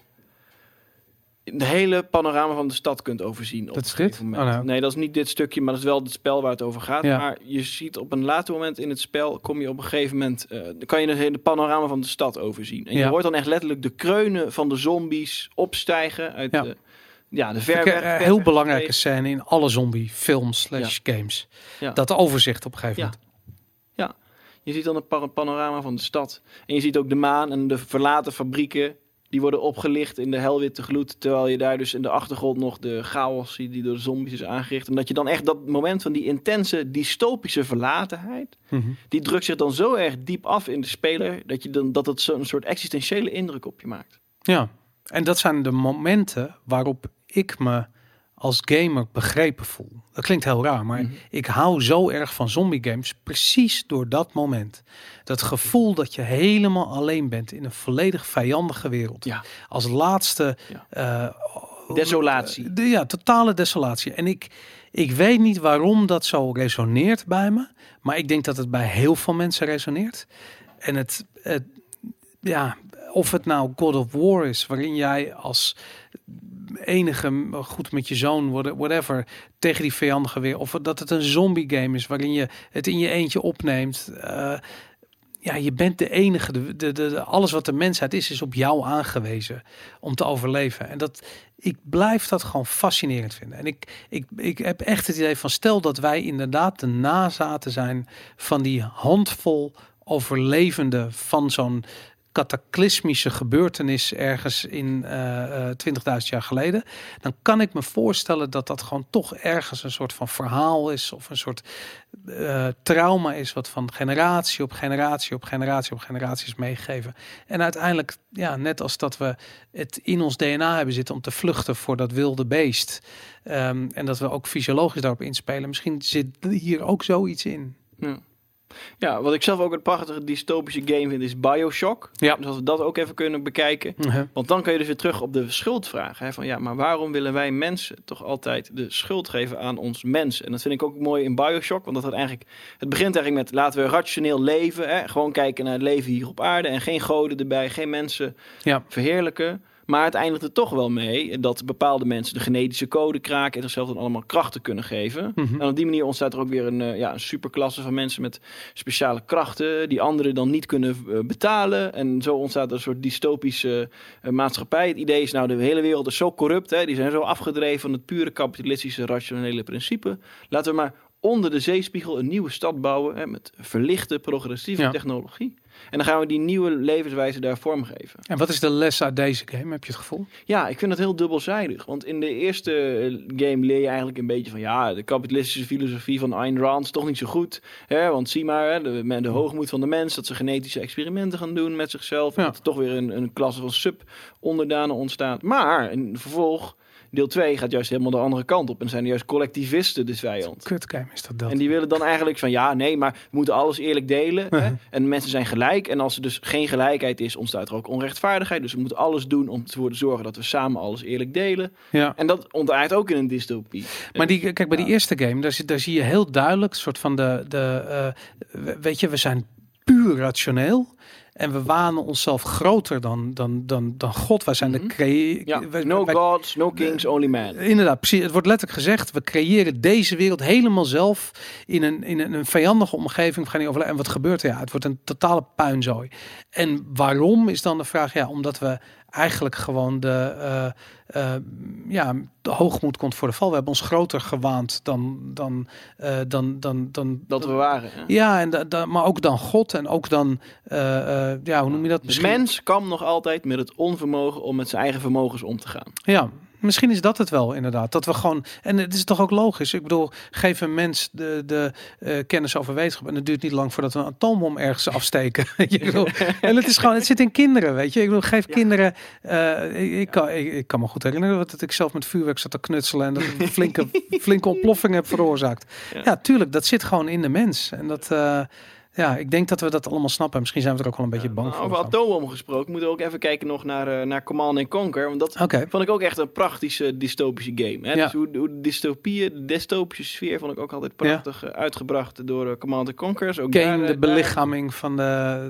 de hele panorama van de stad kunt overzien. op Dat is dit? moment. Oh, nou. Nee, dat is niet dit stukje, maar dat is wel het spel waar het over gaat. Ja. Maar je ziet op een later moment in het spel, kom je op een gegeven moment, eh, dan kan je de hele panorama van de stad overzien. En Ja. je hoort dan echt letterlijk de kreunen van de zombies opstijgen uit Ja. de, ja, de eh, heel belangrijke scène in alle zombie films slash games. Ja. Dat overzicht op een gegeven Ja. moment. Je ziet dan een pa- panorama van de stad. En je ziet ook de maan en de verlaten fabrieken. Die worden opgelicht in de helwitte gloed. Terwijl je daar dus in de achtergrond nog de chaos ziet die door de zombies is aangericht. En dat je dan echt dat moment van die intense dystopische verlatenheid. Mhm. Die drukt zich dan zo erg diep af in de speler. Dat, je dan, dat het zo'n soort existentiële indruk op je maakt. Ja, en dat zijn de momenten waarop ik me als gamer begrepen voel. Dat klinkt heel raar, maar Mhm. ik hou zo erg van zombie games precies door dat moment. Dat gevoel dat je helemaal alleen bent in een volledig vijandige wereld. Ja. Als laatste Ja. eh, Desolatie. de, ja, totale desolatie. En ik, ik weet niet waarom dat zo resoneert bij me. Maar ik denk dat het bij heel veel mensen resoneert. En het, het ja, of het nou God of War is, waarin jij als enige goed met je zoon, what- whatever, tegen die vijandige weer. Of dat het een zombie game is, waarin je het in je eentje opneemt. Eh, ja, je bent de enige. De, de, de, alles wat de mensheid is, is op jou aangewezen om te overleven. En dat, ik blijf dat gewoon fascinerend vinden. En ik, ik, ik heb echt het idee van, stel dat wij inderdaad de nazaten zijn van die handvol overlevenden van zo'n cataclysmische gebeurtenis ergens in eh, eh, 20.000 jaar geleden, dan kan ik me voorstellen dat dat gewoon toch ergens een soort van verhaal is of een soort eh, trauma is wat van generatie op generatie op generatie op generatie is meegegeven. En uiteindelijk, ja, net als dat we het in ons DNA hebben zitten om te vluchten voor dat wilde beest. ehm, en dat we ook fysiologisch daarop inspelen. Misschien zit hier ook zoiets in. Ja. Ja, wat ik zelf ook een prachtige dystopische game vind is Bioshock. Ja. Dus als we dat ook even kunnen bekijken. Want dan kan je dus weer terug op de schuldvraag. Hè? Van ja, maar waarom willen wij mensen toch altijd de schuld geven aan ons mens? En dat vind ik ook mooi in Bioshock. Want dat het eigenlijk. Het begint eigenlijk met laten we rationeel leven. Hè? Gewoon kijken naar het leven hier op aarde. En geen goden erbij, geen mensen Ja. verheerlijken. Maar het eindigt er toch wel mee dat bepaalde mensen de genetische code kraken en zichzelf dan allemaal krachten kunnen geven. Mhm. En op die manier ontstaat er ook weer een, eh, ja, een superklasse van mensen met speciale krachten, die anderen dan niet kunnen eh, betalen. En zo ontstaat er een soort dystopische eh, maatschappij. Het idee is nou, de hele wereld is zo corrupt, hè, die zijn zo afgedreven van het pure kapitalistische rationele principe. Laten we maar onder de zeespiegel een nieuwe stad bouwen hè, met verlichte, progressieve Ja. technologie. En dan gaan we die nieuwe levenswijze daar vormgeven. En wat is de les uit deze game, heb je het gevoel? Ja, ik vind het heel dubbelzijdig. Want in de eerste eh, game leer je eigenlijk een beetje van... ja, de kapitalistische filosofie van Ayn Rand is toch niet zo goed. Hè? Want zie maar, hè, de, hoogmoed van de mens... dat ze genetische experimenten gaan doen met zichzelf. En Ja. dat er toch weer een, een klasse van sub-onderdanen ontstaat. Maar in vervolg, deel 2 gaat juist helemaal de andere kant op. En zijn juist collectivisten de vijand. Kut game is dat dat. En die willen dan eigenlijk van ja, nee, maar we moeten alles eerlijk delen. Hè? En mensen zijn gelijk. En als er dus geen gelijkheid is, ontstaat er ook onrechtvaardigheid. Dus we moeten alles doen om ervoor te zorgen dat we samen alles eerlijk delen. ja. En dat ontaart ook in een dystopie. Maar die, kijk, bij die eerste game, daar, zie- daar zie je heel duidelijk, soort van de, de eh, we- weet je, we zijn puur rationeel. En we wanen onszelf groter dan, dan, dan, dan God. Wij zijn Mhm. de crea- Ja, wij- no wij- gods, no kings, only man. Inderdaad, precies. Het wordt letterlijk gezegd, we creëren deze wereld helemaal zelf in een, in een, een vijandige omgeving. We gaan niet overle- En wat gebeurt er? Ja, het wordt een totale puinzooi. En waarom is dan de vraag? Ja, omdat we eigenlijk gewoon de, eh, eh, ja, de hoogmoed komt voor de val. We hebben ons groter gewaand dan, dan, eh, dan, dan, dan Dat we waren. Ja, en da, da- maar ook dan God en ook dan, ja, hoe noem je dat? De mens kan nog altijd met het onvermogen om met zijn eigen vermogens om te gaan. Ja, misschien is dat het wel inderdaad. Dat we gewoon, en het is toch ook logisch. Ik bedoel, geef een mens de, de eh, kennis over wetenschap en het duurt niet lang voordat we een atoombom ergens afsteken. Bedoel, en het is gewoon, het zit in kinderen, weet je. Ik bedoel, geef kinderen. eh, ik, kan, ik, ik kan me goed herinneren dat ik zelf met vuurwerk zat te knutselen en dat ik een flinke, flinke ontploffing heb veroorzaakt. Ja. Ja. tuurlijk, dat zit gewoon in de mens. En dat, eh, ja, ik denk dat we dat allemaal snappen. Misschien zijn we er ook wel een beetje bang voor. over atoombom gesproken, moeten we ook even kijken nog naar, eh, naar Command and Conquer. Want dat vond ik ook echt een praktische dystopische game. Hè? Ja. Dus hoe, dystopieën, de dystopische sfeer vond ik ook altijd prachtig eh, uitgebracht door eh, Command and Conquer. Dus ook daar, Kane, eh, de daar- belichaming van de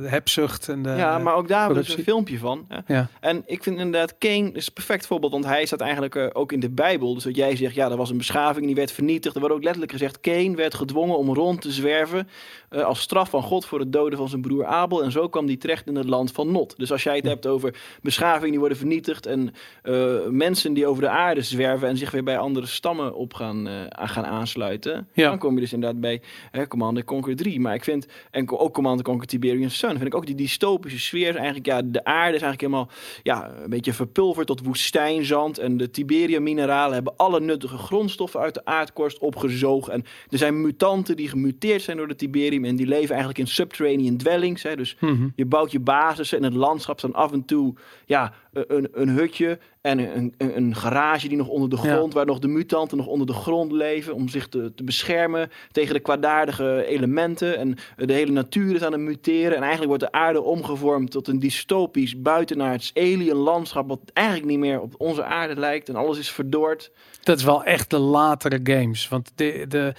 hebzucht en de. ja, maar ook daar dus een filmpje van. Hè? Ja. En ik vind inderdaad, Kane is een perfect voorbeeld, want hij staat eigenlijk ook in de Bijbel. Dus dat jij zegt, ja, er was een beschaving, die werd vernietigd. Er wordt ook letterlijk gezegd, Kane werd gedwongen om rond te zwerven als straf van God voor het doden van zijn broer Abel. En zo kwam hij terecht in het land van Not. Dus als jij het hebt over beschavingen die worden vernietigd en eh, mensen die over de aarde zwerven en zich weer bij andere stammen op gaan, eh, aan gaan aansluiten, Ja. dan kom je dus inderdaad bij hè, Command Conquer 3. Maar ik vind, en ook Command Conquer Tiberian Sun, vind ik ook die dystopische sfeer eigenlijk, ja, de aarde is eigenlijk helemaal ja, een beetje verpulverd tot woestijnzand. En de Tiberium mineralen hebben alle nuttige grondstoffen uit de aardkorst opgezogen. En er zijn mutanten die gemuteerd zijn door de Tiberium en die leven eigenlijk in subterranean dwellings. Hè. Dus Mhm. je bouwt je basis en het landschap staan af en toe ja, een, een hutje en een, een, garage die nog onder de Ja. grond, waar nog de mutanten nog onder de grond leven om zich te, te beschermen tegen de kwaadaardige elementen. En de hele natuur is aan het muteren. En eigenlijk wordt de aarde omgevormd tot een dystopisch buitenaards alien landschap, wat eigenlijk niet meer op onze aarde lijkt. En alles is verdord. Dat is wel echt de latere games. Want de, de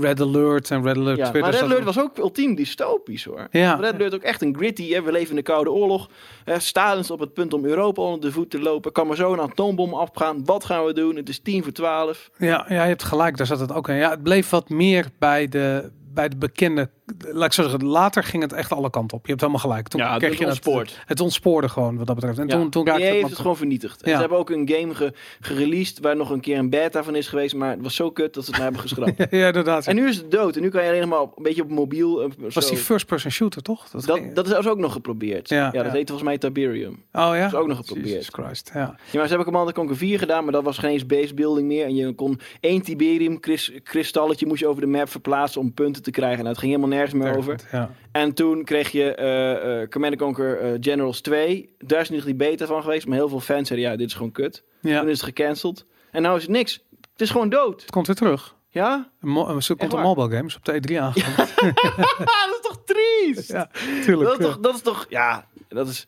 Red Alert en Red Alert Ja, 2... maar Red Alert was ook ultiem dystopisch hoor. Ja. Red Alert ook echt een gritty. Hè? We leven in de Koude Oorlog. Hè? Stalin is op het punt om Europa onder de voet te lopen. Kan maar zo een atoombom afgaan. Wat gaan we doen? Het is 10 voor 12. Ja, ja, je hebt gelijk, daar zat het ook in. Ja, het bleef wat meer bij de, bij de bekende... Laat ik zo zeggen, later ging het echt alle kanten op. Je hebt helemaal gelijk. Toen Ja, het kreeg je ontspoort. Het, het ontspoorde gewoon, wat dat betreft. En Ja, toen, toen raakte het... heeft het gewoon vernietigd. En Ja. Ze hebben ook een game ge gereleased waar nog een keer een beta van is geweest. Maar het was zo kut dat ze het maar hebben geschrapt. ja, inderdaad. En nu is het dood. En nu kan je alleen nog maar op, een beetje op mobiel. eh, was zo- die first-person shooter, toch? Dat, dat, dat is ook nog geprobeerd. Ja, dat ja. heet volgens mij Tiberium. oh ja? is ook nog geprobeerd. Jesus Christ, ja. Ja, maar ze hebben Command Conquer 4 gedaan, maar dat was geen base building meer. En je kon één Tiberium kris- kristalletje moest je over de map verplaatsen om punten te krijgen. En het ging helemaal nergens meer over. Ja. En toen kreeg je eh eh Command Conquer eh, Generals 2. Daar is nog die beta van geweest, maar heel veel fans zeiden ja, dit is gewoon kut. ja, Toen is het gecanceld. En nou is het niks. Het is gewoon dood. het komt weer terug. Ja? Mo- Ze komt een mobile games op de E3 aangekondigd. dat is toch triest? Ja, tuurlijk. dat, is toch, dat is toch, ja, dat is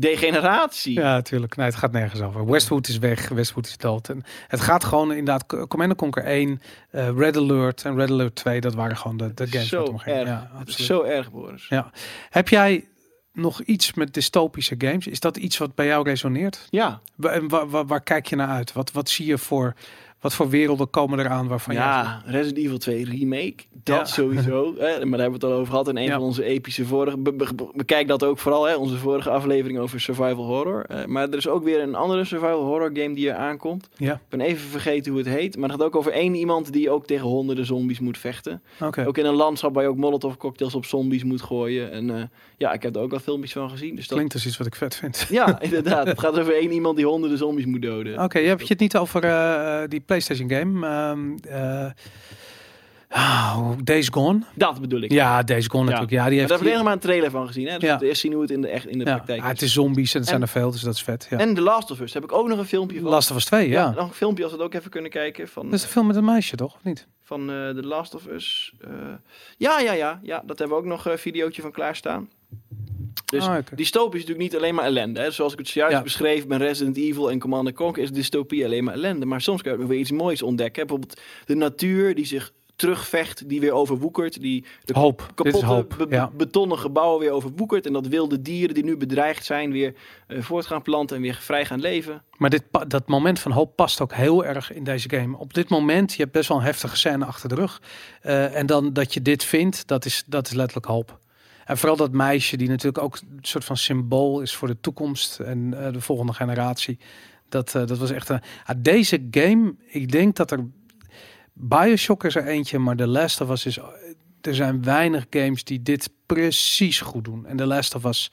degeneratie. Ja, tuurlijk. Nee, het gaat nergens over. Westwood is weg, Westwood is dood. En het gaat gewoon inderdaad, Command Conquer 1, eh, Red Alert en Red Alert 2, dat waren gewoon de, de games zo erg. Ja, absoluut. zo erg, Boris. Ja. Heb jij nog iets met dystopische games? Is dat iets wat bij jou resoneert? Ja. Waar, waar, waar kijk je naar uit? Wat, wat zie je voor, wat voor werelden komen eraan waarvan jij ja, Resident Evil 2 remake. Dat Ja. sowieso. Hè? Maar daar hebben we het al over gehad in een Ja. van onze epische vorige. Be- be- be- bekijk dat ook vooral, hè? onze vorige aflevering over survival horror. Eh, maar er is ook weer een andere survival horror game die er aankomt. Ja, Ik ben even vergeten hoe het heet. Maar het gaat ook over één iemand die ook tegen honderden zombies moet vechten. oké. Ook in een landschap waar je ook molotov cocktails op zombies moet gooien. En eh, ja, ik heb er ook al filmpjes van gezien. Dus dat... Klinkt als iets wat ik vet vind. Ja, inderdaad. Het gaat over één iemand die honderden zombies moet doden. Oké, je hebt je het niet over eh, die PlayStation game. eh, oh, Days Gone. Dat bedoel ik. Ja, Days Gone Ja. natuurlijk. Ja, die Daar heeft hebben we alleen maar een trailer van gezien. Hè? Dus Ja. eerst zien hoe het in de, echt in de ja, praktijk ah, is. het is zombies en het zijn er veel, dus dat is vet. Ja. En The Last of Us heb ik ook nog een filmpje van. Last of Us 2, ja. Nog een filmpje als we het ook even kunnen kijken. Van, Dat is de film met een meisje, toch? Of niet? van eh The Last of Us. eh, ja, ja, ja, ja. Dat hebben we ook nog een videootje van klaarstaan. Dus Ah, dystopie is natuurlijk niet alleen maar ellende. Hè? Zoals ik het zojuist Ja. beschreef bij Resident Evil en Command Conquer is dystopie alleen maar ellende. Maar soms kan je weer iets moois ontdekken. Bijvoorbeeld de natuur die zich terugvecht, die weer overwoekert. Die de Hoop. Kapotte hoop. be- Ja. betonnen gebouwen weer overwoekert. En dat wilde dieren die nu bedreigd zijn weer eh, voort gaan planten en weer vrij gaan leven. Maar dit, dat moment van hoop past ook heel erg in deze game. Op dit moment, je hebt best wel een heftige scène achter de rug. Eh, en dan dat je dit vindt, dat is, dat is letterlijk hoop. En vooral dat meisje, die natuurlijk ook een soort van symbool is voor de toekomst en eh, de volgende generatie. Dat, eh, dat was echt een. Ah, deze game, ik denk dat er. Bioshock is er eentje, maar The Last of Us is. Er zijn weinig games die dit precies goed doen. En The Last of Us,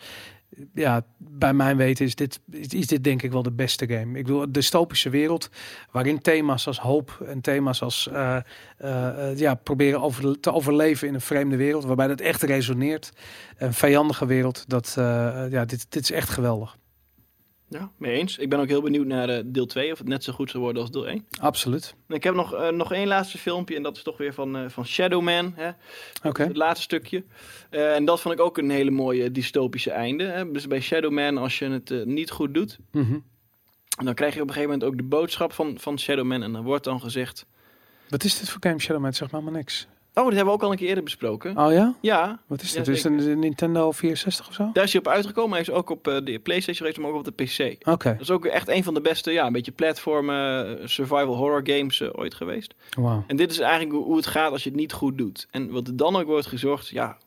ja, bij mijn weten is dit, is, dit denk ik wel de beste game. Ik bedoel, de dystopische wereld, waarin thema's als hoop en thema's als eh, eh, ja, proberen over, te overleven in een vreemde wereld, waarbij dat echt resoneert. Een vijandige wereld, dat, eh, ja, dit, dit is echt geweldig. Ja, mee eens. Ik ben ook heel benieuwd naar eh, deel 2, of het net zo goed zal worden als deel 1. Absoluut. En ik heb nog, eh, nog één laatste filmpje en dat is toch weer van, eh, van Shadow Man. Hè? Oké. Het laatste stukje. En dat vond ik ook een hele mooie dystopische einde. Hè? Dus bij Shadow Man, als je het niet goed doet, Mhm. dan krijg je op een gegeven moment ook de boodschap van, van Shadow Man. En dan wordt dan gezegd... Wat is dit voor game Shadow Man? Zeg maar maar niks. Oh, dat hebben we ook al een keer eerder besproken. Oh ja? Ja, Wat is Ja, dit? dus een, Nintendo 64 of zo? daar is hij op uitgekomen. Hij is ook op eh, de PlayStation geweest, maar ook op de PC. Oké. Dat is ook echt een van de beste, ja, een beetje platformen, eh, survival horror games eh, ooit geweest. Wauw. En dit is eigenlijk hoe, hoe het gaat als je het niet goed doet. En wat er dan ook wordt gezorgd, ja,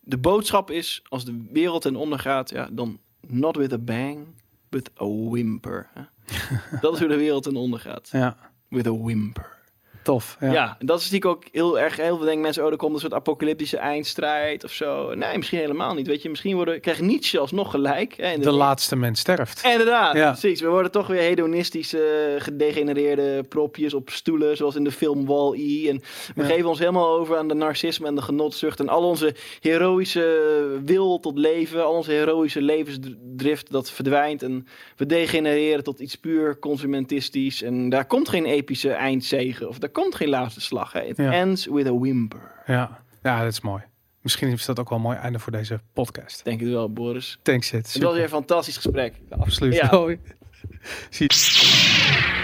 de boodschap is, als de wereld ten onder gaat, ja, dan not with a bang, with a whimper. hè. dat is hoe de wereld ten onder gaat. Ja, With a whimper. Tof. Ja. Dat is natuurlijk ook heel erg. Heel veel denken mensen, oh, er komt een soort apocalyptische eindstrijd of zo. Nee, misschien helemaal niet. Weet je, misschien worden, krijgt Nietzsche alsnog gelijk. Hè, in De laatste mens sterft. Inderdaad, Ja. precies. We worden toch weer hedonistische, gedegenereerde propjes op stoelen, zoals in de film Wall-E. En we Ja. geven ons helemaal over aan de narcisme en de genotzucht. En al onze heroïsche wil tot leven, al onze heroïsche levensdrift, dat verdwijnt. En we degenereren tot iets puur consumentistisch. En daar komt geen epische eindzege, of daar komt geen laatste slag. Hè. It Ja. ends with a whimper. Ja. ja, dat is mooi. Misschien is dat ook wel een mooi einde voor deze podcast. Denk het wel, Boris. Thanks, Sid. Het was weer een fantastisch gesprek. Absoluut. Ja. Zie je.